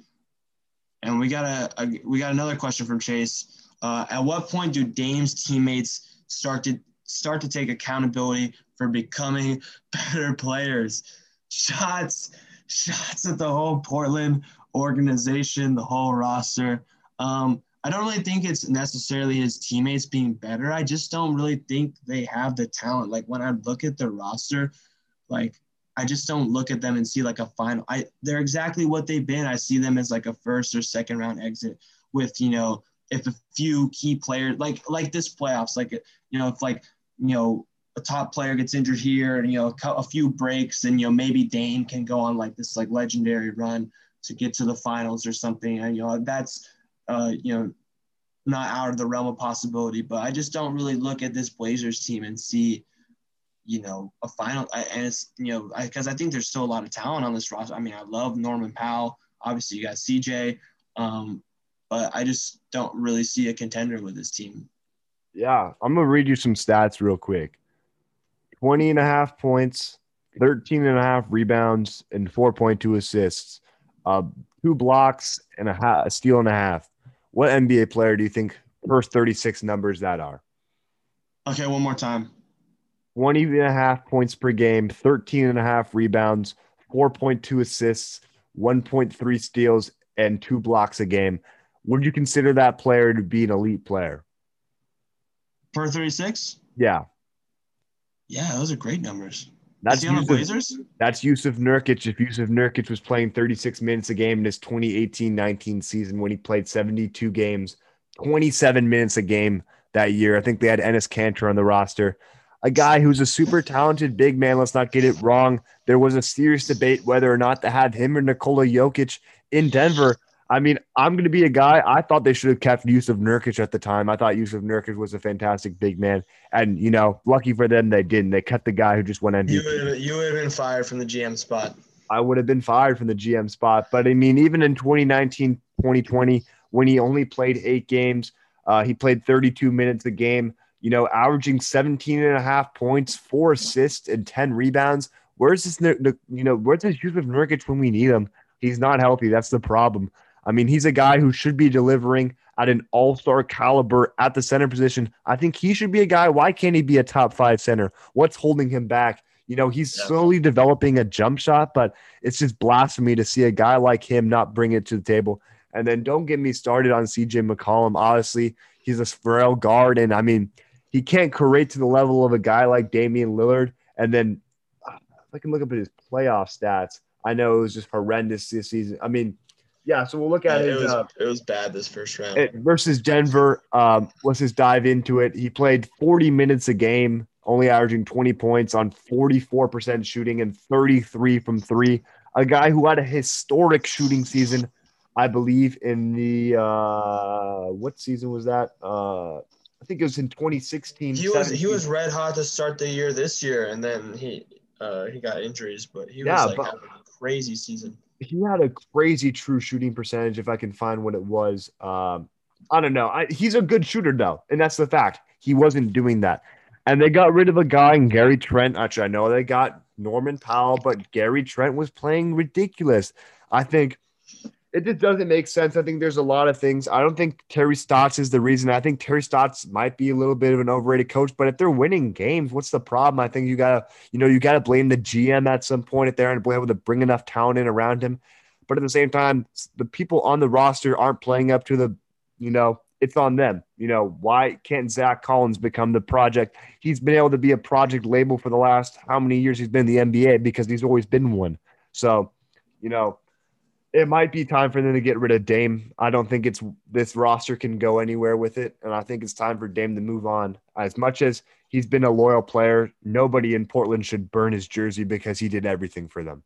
And we got a, a we got another question from Chase. Uh, at what point do Dame's teammates start to start to take accountability for becoming better players? Shots, shots at the whole Portland organization, the whole roster. Um, I don't really think it's necessarily his teammates being better. I just don't really think they have the talent. Like when I look at the roster, like I just don't look at them and see like a final. I they're exactly what they've been. I see them as like a first or second round exit with you know if a few key players like like this playoffs like you know if like you know a top player gets injured here and you know a few breaks and you know maybe Dame can go on like this like legendary run to get to the finals or something and you know that's uh, you know not out of the realm of possibility but I just don't really look at this Blazers team and see you know, a final, and it's, you know, because I, I, think there's still a lot of talent on this roster. I mean, I love Norman Powell. Obviously, you got CJ, um, but I just don't really see a contender with this team. Yeah, I'm to read you some stats real quick 20 and a half points, 13 and a half rebounds, and 4.2 assists, uh, two blocks, and a, half, a steal and a half. What NBA player do you think first 36 numbers that are? Okay, one more time. 20 and a half points per game, 13 and a half rebounds, 4.2 assists, 1.3 steals, and two blocks a game. Would you consider that player to be an elite player? Per 36? Yeah. Yeah, those are great numbers. That's Is he on the Blazers? That's Jusuf Nurkic. If Jusuf Nurkic was playing 36 minutes a game in his 2018-19 season when he played 72 games, 27 minutes a game that year. I think they had Enes Kanter on the roster a guy who's a super talented big man. Let's not get it wrong. There was a serious debate whether or not to have him or Nikola Jokic in Denver. I mean, I'm going to be a guy. I thought they should have kept Jusuf Nurkic at the time. I thought Jusuf Nurkic was a fantastic big man, and you know, lucky for them, they didn't. They cut the guy who just went MVP. You would, have, you would have been fired from the GM spot. I would have been fired from the GM spot. But I mean, even in 2019, 2020, when he only played eight games, uh, he played 32 minutes a game you know, averaging 17 and a half points, four assists, and 10 rebounds. Where's this, you know, where's this Jusuf Nurkic when we need him? He's not healthy. That's the problem. I mean, he's a guy who should be delivering at an all star caliber at the center position. I think he should be a guy. Why can't he be a top five center? What's holding him back? You know, he's slowly developing a jump shot, but it's just blasphemy to see a guy like him not bring it to the table. And then don't get me started on CJ McCollum. Honestly, he's a frail guard. And I mean, he can't create to the level of a guy like Damian Lillard. And then uh, if I can look up at his playoff stats, I know it was just horrendous this season. I mean, yeah, so we'll look at yeah, it. It was, uh, it was bad this first round. It, versus Denver. Um, let's just dive into it. He played 40 minutes a game, only averaging 20 points on 44% shooting and 33 from three. A guy who had a historic shooting season, I believe, in the uh, what season was that? Uh, I think it was in 2016. He was he was red hot to start the year this year, and then he uh, he got injuries, but he yeah, was like having a crazy season. He had a crazy true shooting percentage. If I can find what it was, um, I don't know. I, he's a good shooter though, and that's the fact. He wasn't doing that, and they got rid of a guy, Gary Trent. Actually, I know they got Norman Powell, but Gary Trent was playing ridiculous. I think it just doesn't make sense. I think there's a lot of things. I don't think Terry Stotts is the reason. I think Terry Stotts might be a little bit of an overrated coach, but if they're winning games, what's the problem? I think you gotta, you know, you gotta blame the GM at some point if they're able to bring enough talent in around him. But at the same time, the people on the roster aren't playing up to the, you know, it's on them. You know, why can't Zach Collins become the project? He's been able to be a project label for the last how many years he's been in the NBA because he's always been one. So, you know, it might be time for them to get rid of Dame. I don't think it's this roster can go anywhere with it, and I think it's time for Dame to move on. As much as he's been a loyal player, nobody in Portland should burn his jersey because he did everything for them.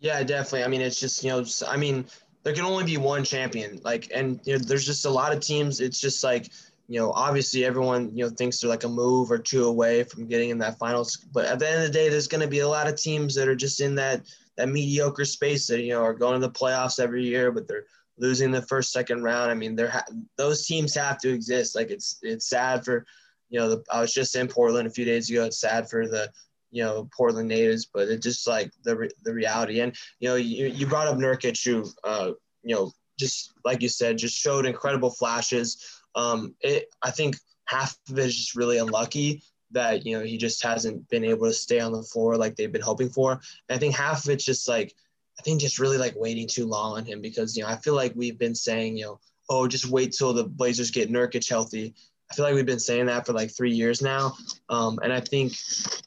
Yeah, definitely. I mean, it's just you know, I mean, there can only be one champion. Like, and you know, there's just a lot of teams. It's just like you know, obviously everyone, you know, thinks they're like a move or two away from getting in that finals. But at the end of the day, there's going to be a lot of teams that are just in that that mediocre space that you know are going to the playoffs every year, but they're losing the first, second round. I mean, they're ha- those teams have to exist. Like it's it's sad for, you know, the, I was just in Portland a few days ago. It's sad for the you know Portland natives, but it's just like the re- the reality. And you know, you, you brought up Nurkic, who uh, you know, just like you said, just showed incredible flashes um, it, I think half of it is just really unlucky that you know he just hasn't been able to stay on the floor like they've been hoping for. And I think half of it's just like I think just really like waiting too long on him because you know I feel like we've been saying you know oh just wait till the Blazers get Nurkic healthy. I feel like we've been saying that for like three years now, um, and I think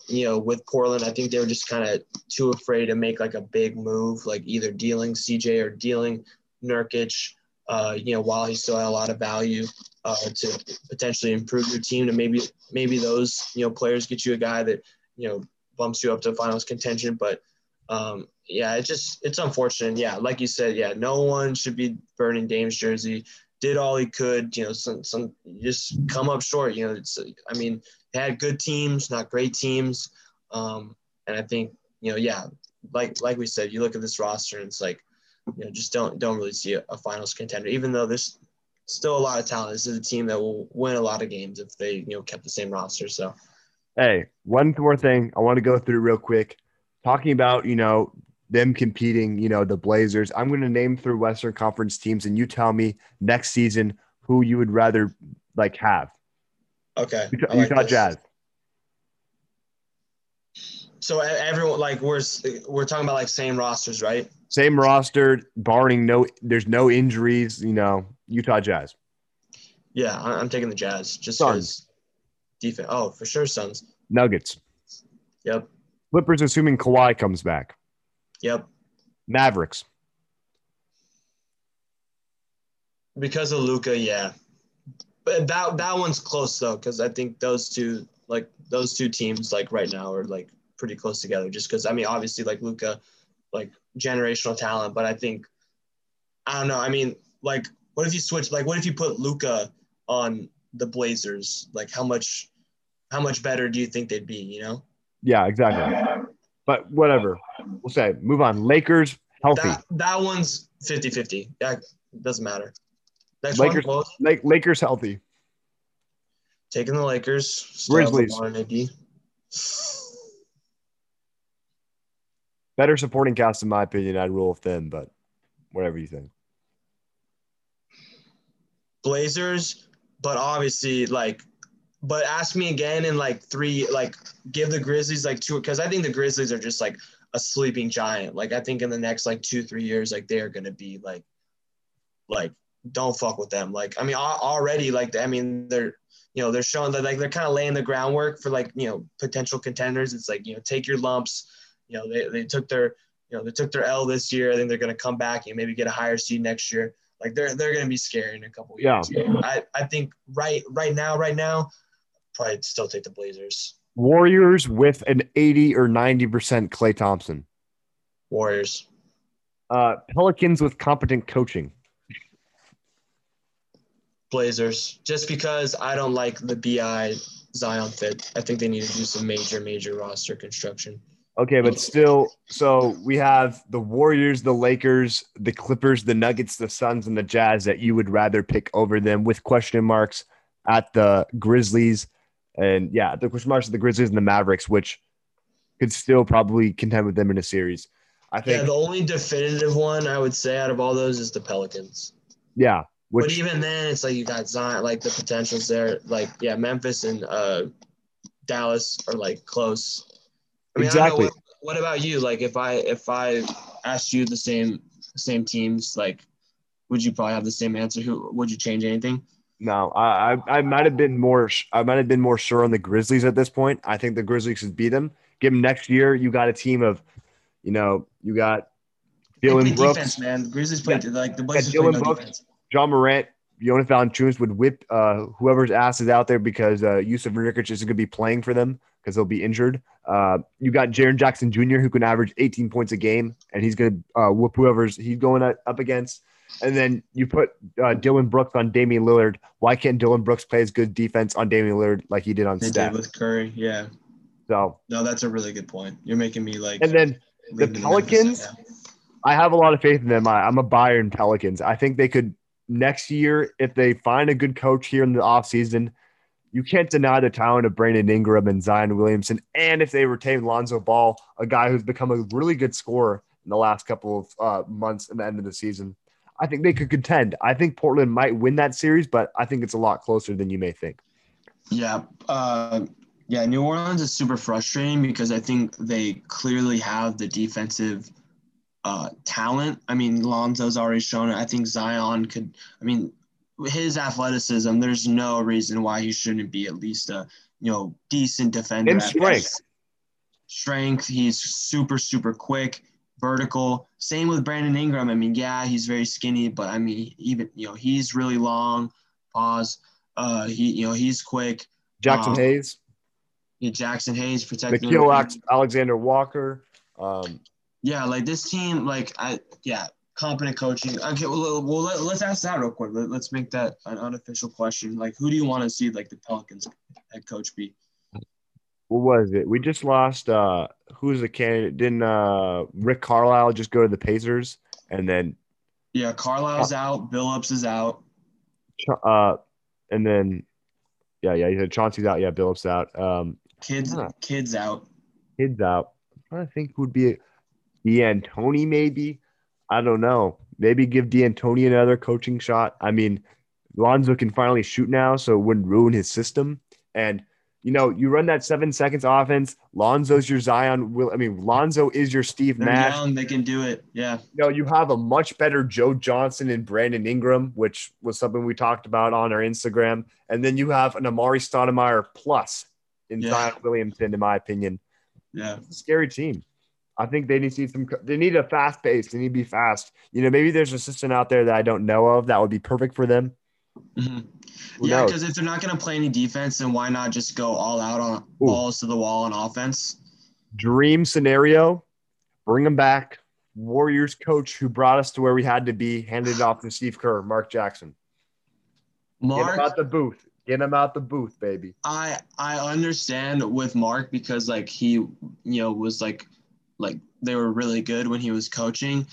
you know with Portland I think they were just kind of too afraid to make like a big move like either dealing CJ or dealing Nurkic. Uh, you know, while he still had a lot of value uh, to potentially improve your team. To maybe maybe those you know players get you a guy that you know bumps you up to finals contention. But um, yeah, it's just it's unfortunate. Yeah, like you said, yeah, no one should be burning Dame's jersey. Did all he could, you know, some some just come up short. You know, it's I mean, had good teams, not great teams, um, and I think you know, yeah, like like we said, you look at this roster and it's like, you know, just don't don't really see a, a finals contender, even though there's still a lot of talent. This is a team that will win a lot of games if they, you know, kept the same roster. So, hey, one more thing I want to go through real quick. Talking about, you know, them competing, you know, the Blazers. I'm going to name through Western Conference teams, and you tell me next season who you would rather like have. Okay. You, like Utah Jazz. So everyone like we're we're talking about like same rosters, right? Same roster, barring no, there's no injuries. You know, Utah Jazz. Yeah, I'm taking the Jazz just because defense. Oh, for sure, Suns. Nuggets. Yep. Clippers, assuming Kawhi comes back. Yep. Mavericks. Because of Luka, yeah. But that that one's close though, because I think those two, like those two teams, like right now, are like pretty close together. Just because I mean, obviously, like Luka, like generational talent, but I think I don't know. I mean, like what if you switch? Like, what if you put Luka on the Blazers? Like, how much, how much better do you think they'd be? You know? Yeah, exactly. But whatever. We'll say move on. Lakers healthy. That, that one's 50-50. Yeah, doesn't matter. Next Lakers, one, Lakers healthy. Taking the Lakers. Grizzlies. Better supporting cast, in my opinion. I'd rule with them, but whatever you think. Blazers, but obviously like but ask me again in like three like give the Grizzlies like two because I think the Grizzlies are just like a sleeping giant. Like I think in the next like two three years like they're gonna be like like don't fuck with them. Like I mean already like I mean they're you know they're showing that like they're kind of laying the groundwork for like you know potential contenders. It's like you know take your lumps. You know they, they took their you know they took their L this year. I think they're gonna come back and maybe get a higher seed next year. Like they're they're gonna be scary in a couple years. Yeah. I, I think right right now, right now, probably still take the Blazers. Warriors with an 80 or 90% Klay Thompson. Warriors. Uh, Pelicans with competent coaching. Blazers. Just because I don't like the BI Zion fit. I think they need to do some major, major roster construction. Okay, but still, so we have the Warriors, the Lakers, the Clippers, the Nuggets, the Suns, and the Jazz that you would rather pick over them with question marks at the Grizzlies. And yeah, the question marks at the Grizzlies and the Mavericks, which could still probably contend with them in a series. I think. Yeah, the only definitive one I would say out of all those is the Pelicans. Yeah. Which, but even then, it's like you got Zion, like the potentials there. Like, yeah, Memphis and uh, Dallas are like close I mean, exactly. I what, what, about you? Like, if I if I asked you the same same teams, like, would you probably have the same answer? Who would you change anything? No, I I, I might have been more I might have been more sure on the Grizzlies at this point. I think the Grizzlies should beat them. Give them next year. You got a team of, you know, you got Dillon Brooks, defense, man. Grizzlies play yeah. like the Blazers play no Brooks, defense. Ja Morant, Jonas Valanciunas would whip uh, whoever's ass is out there because uh, Jusuf Nurkic isn't going to be playing for them because he'll be injured. Uh, you got Jaren Jackson Jr. who can average 18 points a game, and he's going to uh, whoop whoever's he's going up against. And then you put uh, Dillon Brooks on Damian Lillard. Why can't Dillon Brooks play as good defense on Damian Lillard like he did on Steph? with Curry. Yeah. So, No, that's a really good point. You're making me like. and then the Pelicans, I have a lot of faith in them. I, I'm a buyer in Pelicans. I think they could next year if they find a good coach here in the offseason. You can't deny the talent of Brandon Ingram and Zion Williamson. And if they retain Lonzo Ball, a guy who's become a really good scorer in the last couple of uh, months and the end of the season, I think they could contend. I think Portland might win that series, but I think it's a lot closer than you may think. Yeah. Uh, yeah. New Orleans is super frustrating because I think they clearly have the defensive uh, talent. I mean, Lonzo's already shown it. I think Zion could, I mean, his athleticism, there's no reason why he shouldn't be at least a, you know, decent defender. And strength. Strength. He's super, super quick, vertical. Same with Brandon Ingram. I mean, yeah, he's very skinny, but I mean, even, you know, he's really long. Pause. Uh, he, you know, he's quick. Jackson Um, Hayes, Yeah, Jaxson Hayes protecting. Nickeil Alexander Walker. Um, Yeah, like this team, like I, yeah, competent coaching. Okay, well, well let, let's ask that real quick. Let, let's make that an unofficial question. Like, who do you want to see like the Pelicans head coach be? what was it? We just lost. Uh, who's the candidate? Didn't uh, Rick Carlisle just go to the Pacers? And then, Yeah, Carlisle's out. Billups is out. uh, and then, yeah, yeah, you said Chauncey's out. Yeah, Billups out. Um, Kidd's, Kidd's out. Kidd's out. I'm trying to think who would be D'Antoni, maybe. I don't know. Maybe give D'Antoni another coaching shot. I mean, Lonzo can finally shoot now, so it wouldn't ruin his system. And you know, you run that seven seconds offense. Lonzo's your Zion. Will I mean, Lonzo is your Steve They're Nash. young. They can do it. Yeah. You know, you have a much better Joe Johnson and Brandon Ingram, which was something we talked about on our Instagram. And then you have an Amar'e Stoudemire plus in Yeah. Zion Williamson, in my opinion. Yeah. Scary team. I think they need to see some. They need a fast pace. They need to be fast. You know, maybe there's an assistant out there that I don't know of that would be perfect for them. hmm Yeah, because if they're not going to play any defense, then why not just go all out on Ooh. balls to the wall on offense? Dream scenario: bring them back. Warriors coach who brought us to where we had to be handed it off to Steve Kerr, Mark Jackson. Get him out the booth. Get him out the booth, baby. I I understand with Mark because like he you know was like like they were really good when he was coaching,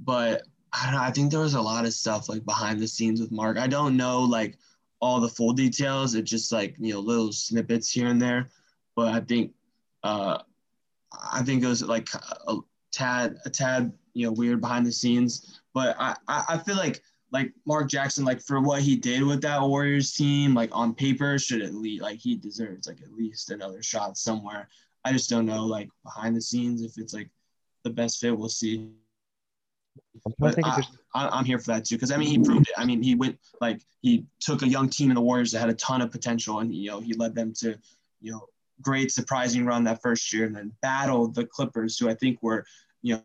but I don't know, I think there was a lot of stuff like behind the scenes with Mark. I don't know like all the full details. It's just like you know little snippets here and there, but I think uh I think it was like a tad a tad you know weird behind the scenes, but I I, I feel like like Mark Jackson, like for what he did with that Warriors team, like on paper, should at least like he deserves like at least another shot somewhere. I just don't know, like behind the scenes, if it's like the best fit. We'll see. I'm trying to But I, I'm here for that too, because I mean he proved it. I mean he went like he took a young team in the Warriors that had a ton of potential, and you know he led them to you know great surprising run that first year, and then battled the Clippers, who I think were you know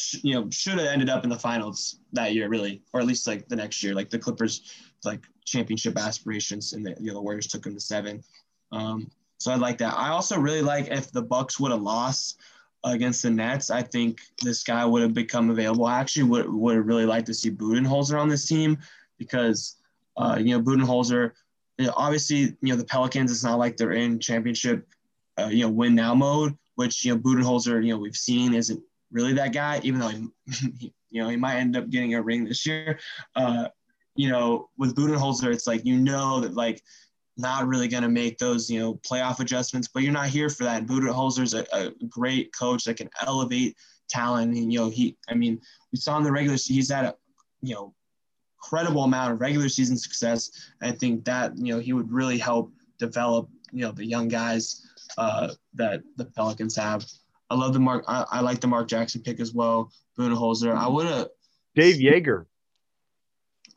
sh- you know, should have ended up in the finals that year, really, or at least like the next year. Like the Clippers, like championship aspirations, and the, you know, the Warriors took them to seven. Um, so I like that. I also really like if the Bucks would have lost against the Nets. I think this guy would have become available. I actually would would really liked to see Budenholzer on this team because, uh, you know, Budenholzer. You know, obviously, you know the Pelicans. It's not like they're in championship, uh, you know, win now mode. Which you know Budenholzer, you know, we've seen isn't really that guy, even though he, you know he might end up getting a ring this year. Uh, you know, with Budenholzer, it's like you know that like not really going to make those you know playoff adjustments, but you're not here for that. Budenholzer's a, a great coach that can elevate talent, and you know he, I mean, we saw in the regular season he's had a you know credible amount of regular season success. I think that you know he would really help develop you know the young guys uh, that the Pelicans have. I love the Mark. I, I like the Mark Jackson pick as well. Budenholzer. I would have. Dave Joerger.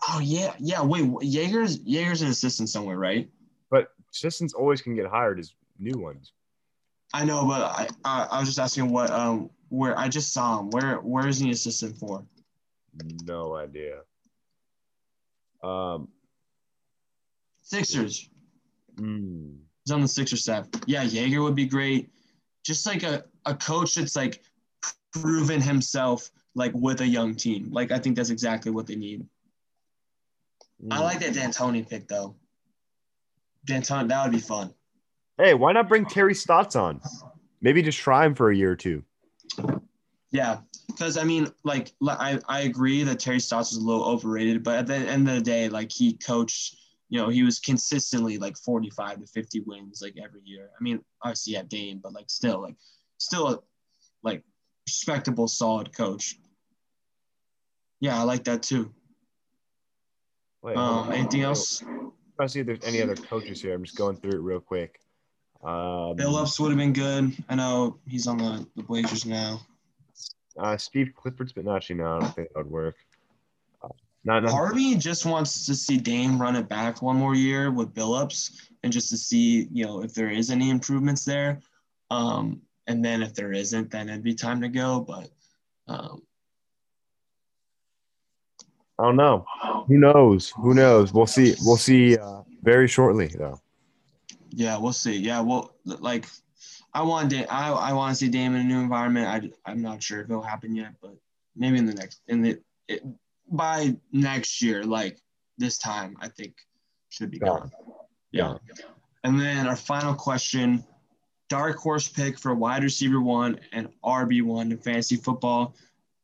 Oh yeah, yeah. Wait, Joerger's Joerger's an assistant somewhere, right? Assistants always can get hired as new ones. I know, but I, I I was just asking what um where I just saw him. Where where is he assistant for? No idea. Um, Sixers. mm, He's on the Sixer staff. Yeah, Joerger would be great. Just like a, a coach that's like proven himself like with a young team. Like I think that's exactly what they need. I Mm. like that D'Antoni pick though. D'Antoni, that would be fun. Hey, why not bring Terry Stotts on? Maybe just try him for a year or two. Yeah, because I mean, like I, I agree that Terry Stotts was a little overrated, but at the end of the day, like he coached, you know, he was consistently like 45 to 50 wins like every year. I mean, obviously at Dame, but like still, like still a like respectable, solid coach. Yeah, I like that too. Wait, Um, anything else? Trying to see if there's any other coaches here. I'm just going through it real quick. Um, Billups would have been good. I know he's on the, the Blazers now. uh, Steve Clifford's, but no, actually, no, I don't think that would work. Uh, not, not, Harvey just wants to see Dame run it back one more year with Billups and just to see, you know, if there is any improvements there. Um, and then if there isn't, then it'd be time to go. But um, I don't know. Who knows? Who knows? We'll see. We'll see uh, very shortly, though. yeah, we'll see. Yeah, well, like I want da- I, I want to see Dame in a new environment. I, I'm not sure if it'll happen yet, but maybe in the next in the it, by next year, like this time, I think should be Gone. gone. Yeah. And then our final question dark horse pick for wide receiver one and RB one in fantasy football.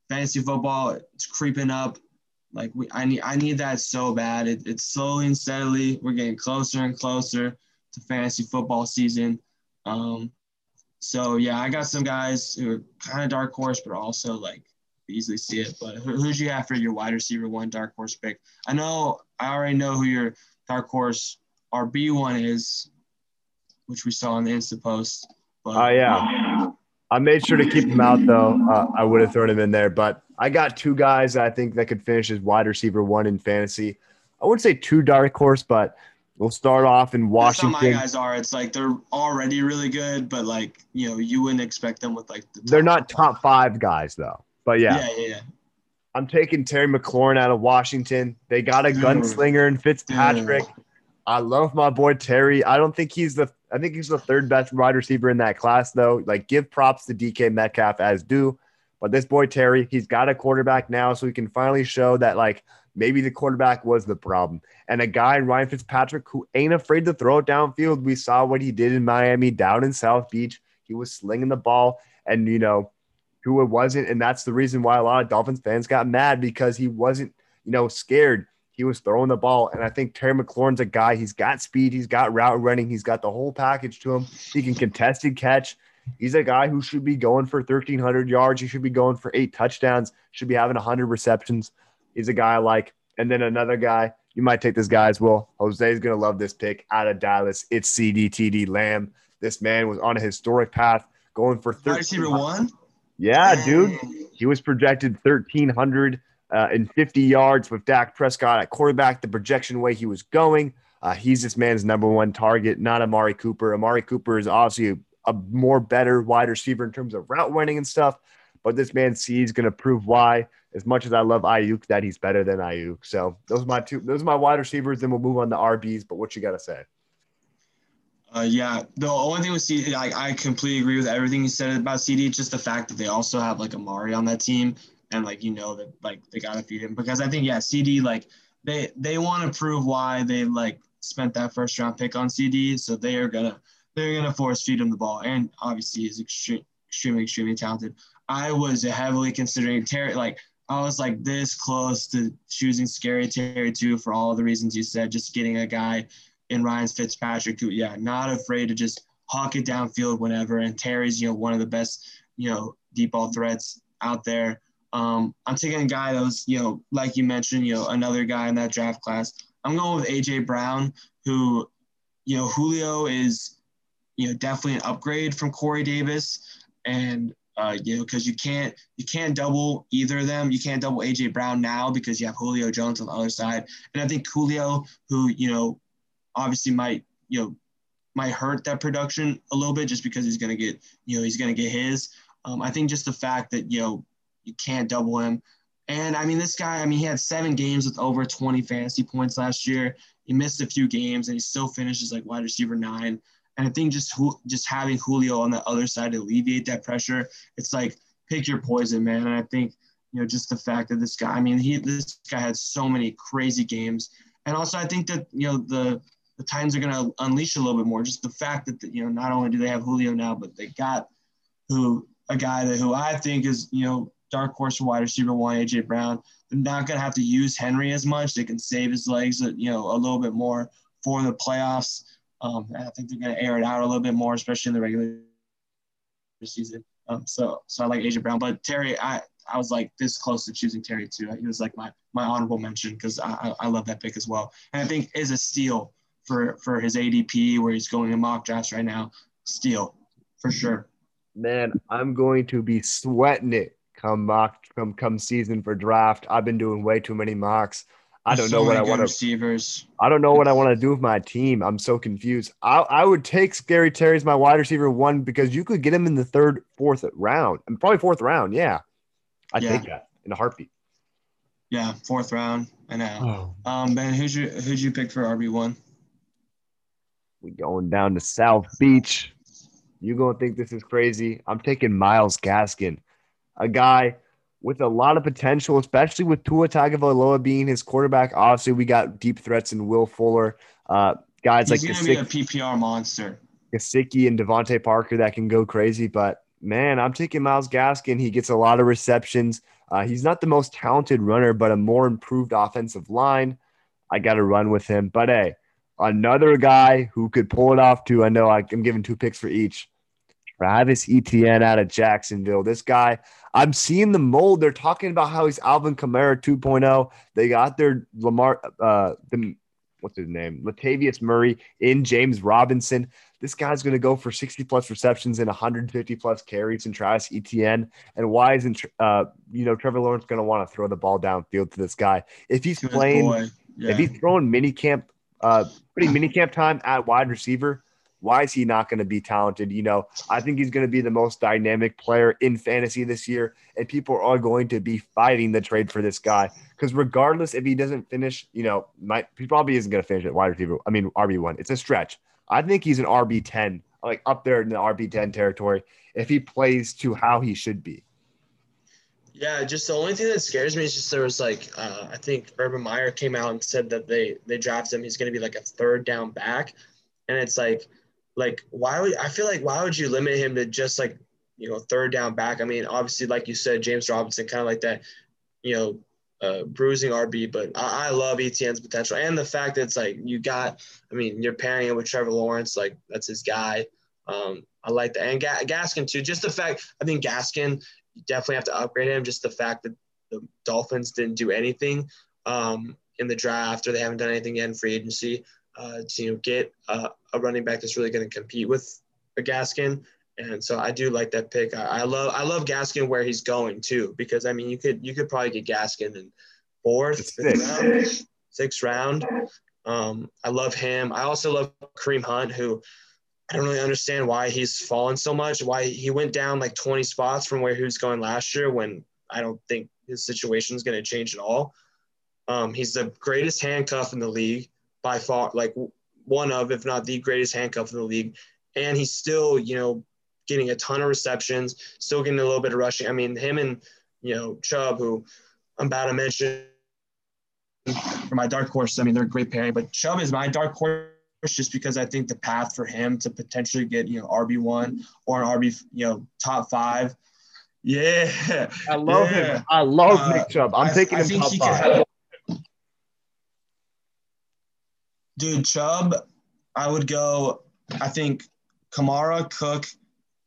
Fantasy football, it's creeping up. Like we, I need, I need that so bad. It, it's slowly and steadily. We're getting closer and closer to fantasy football season. Um, so yeah, I got some guys who are kind of dark horse, but also like easily see it. But who, who'd you have for your wide receiver one dark horse pick? I know I already know who your dark horse RB one is, which we saw on the Insta post. But Oh, yeah. I made sure to keep him out, though. Uh, I would have thrown him in there, but I got two guys that I think that could finish as wide receiver one in fantasy. I wouldn't say two dark horse, but we'll start off in That's how my Washington. guys are. It's like they're already really good, but like you know, you wouldn't expect them with like the They're not top five guys, though. But yeah, Yeah, yeah, yeah. I'm taking Terry McLaurin out of Washington. They got a gunslinger in Fitzpatrick. I love my boy Terry. I don't think he's the I think he's the third best wide receiver in that class, though. Like, give props to DK Metcalf as due. But this boy Terry, he's got a quarterback now, so he can finally show that like maybe the quarterback was the problem. And a guy Ryan Fitzpatrick who ain't afraid to throw it downfield. We saw what he did in Miami, down in South Beach. He was slinging the ball, and you know who it wasn't, and that's the reason why a lot of Dolphins fans got mad because he wasn't, you know, scared. He was throwing the ball, and I think Terry McLaurin's a guy. He's got speed, he's got route running, he's got the whole package to him. He can contested catch. He's a guy who should be going for 1,300 yards. He should be going for eight touchdowns. Should be having 100 receptions. He's a guy I like. And then another guy, you might take this guy as well. Jose's gonna love this pick out of Dallas. It's CeeDee Lamb. This man was on a historic path, going for Wide 13. receiver one. Yeah, dude. He was projected 1,300 uh, and 50 yards with Dak Prescott at quarterback. The projection way he was going, uh, he's this man's number one target, not Amari Cooper. Amari Cooper is obviously a, a more better wide receiver in terms of route running and stuff, but this man sees going to prove why. As much as I love Ayuk, that he's better than Ayuk. So those are my two. Those are my wide receivers. Then we'll move on to RBs. But what you got to say? Uh, yeah, the only thing with CD, like I completely agree with everything you said about CD. Just the fact that they also have like Amari on that team, and like you know that like they gotta feed him because I think yeah, CD like they they want to prove why they like spent that first round pick on CD, so they are gonna they're gonna force feed him the ball, and obviously he's extreme, extremely extremely talented. I was heavily considering Terry like. I was like this close to choosing Scary Terry too for all the reasons you said. Just getting a guy in Ryan's Fitzpatrick, who, yeah, not afraid to just hawk it downfield whenever. And Terry's, you know, one of the best, you know, deep ball threats out there. Um, I'm taking a guy that was, you know, like you mentioned, you know, another guy in that draft class. I'm going with AJ Brown, who, you know, Julio is, you know, definitely an upgrade from Corey Davis. And uh, you know, because you can't you can't double either of them. You can't double AJ Brown now because you have Julio Jones on the other side. And I think Julio, who you know, obviously might you know might hurt that production a little bit just because he's to get you know he's to get his um, i think just the fact that you know you can't double him and i mean this guy i mean he had seven games with over 20 fantasy points last year he missed a few games and he still finishes like wide receiver nine and i think just just having julio on the other side to alleviate that pressure it's like pick your poison man and i think you know, just the fact that this guy, I mean, he this guy had so many crazy games. And also I think that, you know, the the Titans are gonna unleash a little bit more. Just the fact that you know, not only do they have Julio now, but they got who a guy that who I think is, you know, dark horse wide receiver one, AJ Brown. They're not gonna have to use Henry as much. They can save his legs, you know, a little bit more for the playoffs. Um, I think they're gonna air it out a little bit more, especially in the regular season. Um, so, so I like AJ Brown, but Terry, I I was like this close to choosing Terry too. He was like my my honorable mention because I, I love that pick as well, and I think is a steal for for his ADP where he's going in mock drafts right now. Steal for sure. Man, I'm going to be sweating it come mock come come season for draft. I've been doing way too many mocks. I don't so know what I want to receivers. I don't know what I want to do with my team. I'm so confused. I, I would take Scary Terry as my wide receiver one because you could get him in the third, fourth round, and probably fourth round. Yeah, I yeah. take that in a heartbeat. Yeah, fourth round. I know. Oh. Um, Ben, who'd you who'd you pick for RB one? We going down to South Beach. You gonna think this is crazy? I'm taking Myles Gaskin, a guy with a lot of potential, especially with Tua Tagovailoa being his quarterback. Obviously, we got deep threats in Will Fuller, uh, guys He's like gonna be a PPR monster. Gesicki and DeVante Parker that can go crazy. But man, I'm taking Myles Gaskin. He gets a lot of receptions. Uh, he's not the most talented runner, but a more improved offensive line. I got to run with him. But hey, another guy who could pull it off too. I know I'm giving two picks for each. Travis Etienne out of Jacksonville. This guy, I'm seeing the mold. They're talking about how he's Alvin Kamara 2.0. They got their Lamar, uh, the, what's his name? Latavius Murray in James Robinson. This guy's going to go for 60 plus receptions and 150 plus carries in Travis Etienne. And why isn't, uh, you know, Trevor Lawrence going to want to throw the ball downfield to this guy? If he's Good playing, yeah. if he's throwing mini camp, uh, pretty mini camp time at wide receiver, why is he not going to be talented? You know, I think he's going to be the most dynamic player in fantasy this year, and people are going to be fighting the trade for this guy because regardless if he doesn't finish, you know, might he probably isn't going to finish at wide receiver. I mean, RB one. It's a stretch. I think he's an RB ten, like up there in the RB ten territory if he plays to how he should be. Yeah, just the only thing that scares me is just there was like uh, I think Urban Meyer came out and said that they they drafted him. He's going to be like a third down back, and it's like like why would I feel like why would you limit him to just like you know third down back? I mean, obviously, like you said, James Robinson kind of like that, you know, uh, bruising RB. But I, I, love Etienne's potential and the fact that it's like you got. I mean, you're pairing it with Trevor Lawrence, like that's his guy. Um, I like that, and Ga- Gaskin too. Just the fact I think Gaskin, you definitely have to upgrade him. Just the fact that the Dolphins didn't do anything um, in the draft or they haven't done anything yet in free agency uh, to you know, get uh, a running back that's really going to compete with a Gaskin. And so I do like that pick. I, I, love I love Gaskin where he's going too because I mean you could you could probably get Gaskin in fourth, fifth round, sixth round. Um, I love him. I also love Kareem Hunt, who I don't really understand why he's fallen so much. Why he went down like 20 spots from where he was going last year when I don't think his situation is going to change at all. Um, he's the greatest handcuff in the league by far, like one of, if not the greatest handcuff in the league. And he's still, you know, getting a ton of receptions, still getting a little bit of rushing. I mean, him and, you know, Chubb, who I'm about to mention for my dark horse, I mean, they're a great pairing, but Chubb is my dark horse just because I think the path for him to potentially get, you know, RB1 or an RB, you know, top five. Yeah. I love yeah. him. I love uh, Nick Chubb. I'm I, taking I him top five. Dude, Chubb, I would go, I think Kamara, Cook,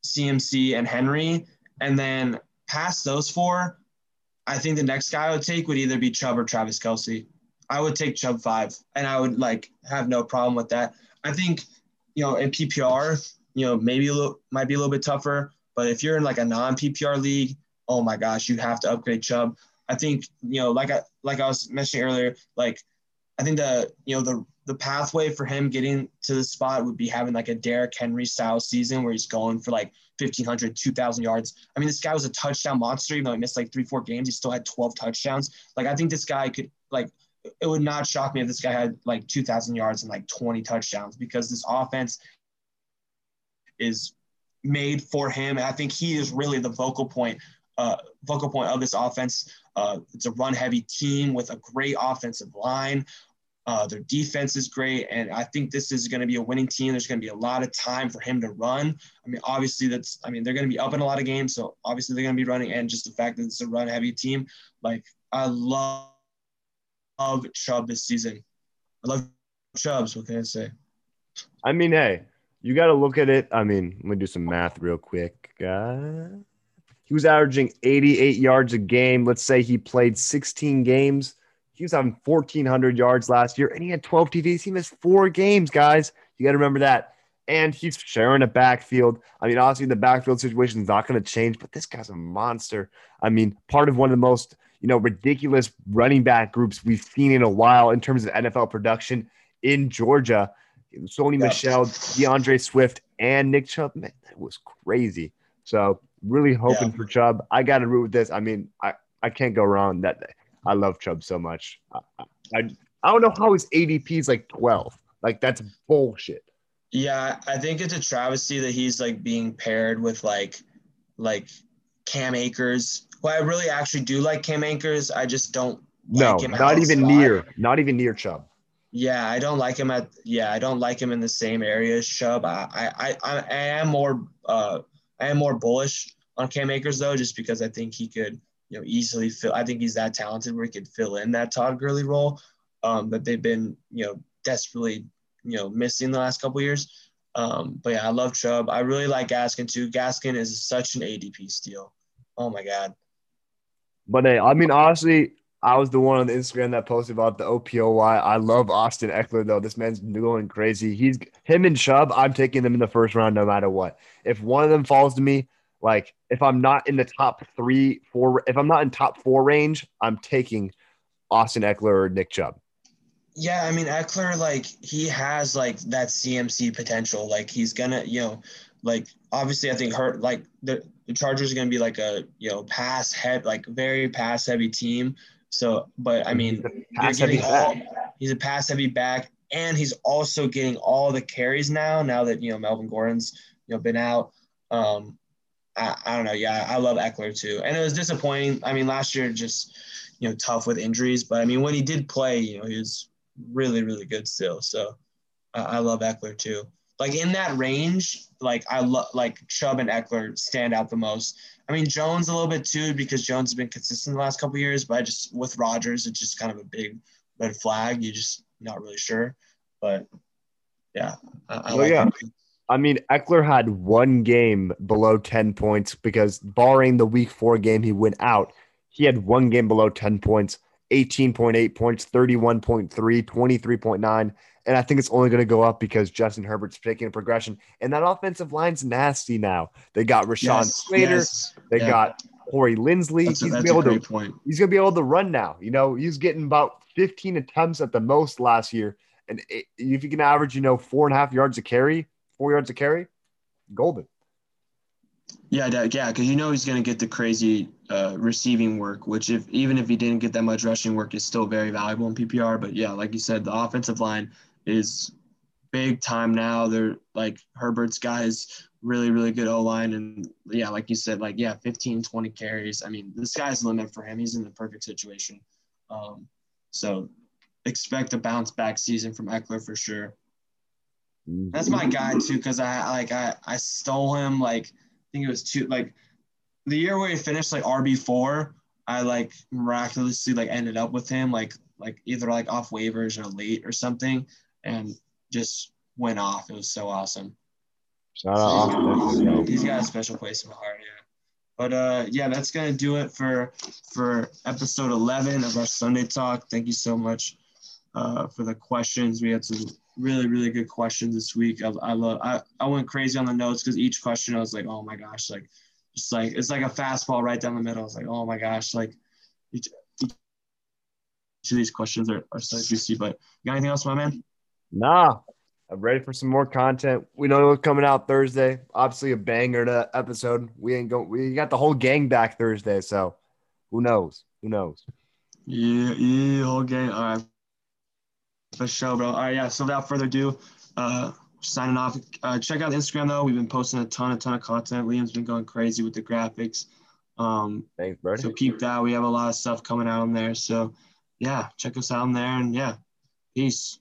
CMC, and Henry. And then past those four, I think the next guy I would take would either be Chubb or Travis Kelce. I would take Chubb five, and I would like have no problem with that. I think, you know, in PPR, you know, maybe a little might be a little bit tougher, but if you're in like a non PPR league, oh my gosh, you have to upgrade Chubb. I think, you know, like I like I was mentioning earlier, like I think the you know the the pathway for him getting to the spot would be having like a Derrick Henry style season where he's going for like 1,500, 2,000 yards. I mean, this guy was a touchdown monster, even though he missed like three, four games. He still had 12 touchdowns. Like, I think this guy could, like, it would not shock me if this guy had like 2,000 yards and like 20 touchdowns because this offense is made for him. And I think he is really the vocal point uh, focal point of this offense. Uh, it's a run heavy team with a great offensive line. Uh, their defense is great, and I think this is going to be a winning team. There's going to be a lot of time for him to run. I mean, obviously, that's I mean they're going to be up in a lot of games, so obviously they're going to be running, and just the fact that it's a run heavy team, like I love, love Chubb this season. I love Chubbs. What can I say? I mean, hey, you got to look at it. I mean, let me do some math real quick. Uh, he was averaging 88 yards a game. Let's say he played 16 games he was having 1,400 yards last year and he had 12 TDs. He missed four games, guys. You got to remember that. And he's sharing a backfield. I mean, obviously, the backfield situation is not going to change, but this guy's a monster. I mean, part of one of the most, you know, ridiculous running back groups we've seen in a while in terms of NFL production in Georgia. Sony yeah. Michel, D'Andre Swift, and Nick Chubb. Man, that was crazy. So really hoping yeah. for Chubb. I got to root with this. I mean, I, I can't go wrong. That I love Chubb so much. I, I, I don't know how his ADP is like 12. Like that's bullshit. Yeah, I think it's a travesty that he's like being paired with like like Cam Akers. Well, I really actually do like Cam Akers. I just don't no, like not even near, not even near Chubb. Yeah, I don't like him at. Yeah, I don't like him in the same area as Chubb. I, I, I, I am more, uh, I am more bullish on Cam Akers though, just because I think he could you know, easily fill. I think he's that talented where he could fill in that Todd Gurley role um, that they've been, you know, desperately, you know, missing the last couple years. Um, but yeah, I love Chubb. I really like Gaskin too. Gaskin is such an ADP steal. Oh my god. But hey, I mean, honestly, I was the one on the Instagram that posted about the OPOY. I love Austin Ekeler though. This man's going crazy. He's him and Chubb. I'm taking them in the first round no matter what. If one of them falls to me, like if I'm not in the top three, four, if I'm not in top four range, I'm taking Austin Ekeler or Nick Chubb. Yeah, I mean Ekeler, like he has like that CMC potential. Like he's gonna, you know, like obviously I think hurt like the, the Chargers are gonna be like a you know pass head like very pass heavy team. So, but I mean, pass heavy all, he's a pass heavy back, and he's also getting all the carries now. Now that you know Melvin Gordon's you know been out, um, I, I don't know. Yeah, I love Ekeler too. And it was disappointing. I mean, last year just, you know, tough with injuries. But I mean, when he did play, you know, he was really, really good still. So uh, I love Ekeler too. Like in that range, like I love like Chubb and Ekeler stand out the most. I mean, Jones a little bit too because Jones has been consistent the last couple years, but I just with Rodgers, it's just kind of a big red flag. You just not really sure, but yeah, I, I well, like yeah. Him. I mean, Ekeler had one game below 10 points because, barring the week four game he went out, he had one game below 10 points 18.8 points, 31.3, 23.9. And I think it's only going to go up because Justin Herbert's taking a progression. And that offensive line's nasty now. They got Rashawn yes, Slater. Yes, they yeah. got Corey Linsley. That's he's, a, be able to, point. he's going to be able to run now. You know, he's getting about 15 attempts at the most last year. And if you can average, you know, four and a half yards a carry, four yards a carry, golden. Yeah, yeah, because you know he's going to get the crazy uh, receiving work, which if even if he didn't get that much rushing work, is still very valuable in PPR. But yeah, like you said, the offensive line is big time now. They're like Herbert's guys, really, really good O line, and yeah, like you said, like yeah, 15, 20 carries. I mean, the sky's limit for him. He's in the perfect situation. Um, so expect a bounce back season from Ekeler for sure. That's my guy too, because I like I I stole him like I think it was two like the year where he finished like RB four. I like miraculously like ended up with him like like either like off waivers or late or something, and just went off. It was so awesome. Shout out he's got a special place in my heart, yeah. But uh, yeah, that's gonna do it for for episode eleven of our Sunday talk. Thank you so much uh, for the questions. We had some really really good questions this week. I, I love I, I went crazy on the notes because each question I was like, oh my gosh, like just like it's like a fastball right down the middle. I was like, oh my gosh, like each, each of these questions are, are so juicy. But you got anything else, my man? Nah. I'm ready for some more content. We know what's coming out Thursday. Obviously, a banger to episode. We ain't going. We got the whole gang back Thursday, so who knows? Who knows? Yeah, yeah, whole gang. All right, for sure, bro. All right, yeah. So without further ado, uh, signing off. Uh, check out Instagram though. We've been posting a ton, a ton of content. Liam's been going crazy with the graphics. Um, Thanks, bro. so keep that. We have a lot of stuff coming out on there. So yeah, check us out on there and yeah, peace.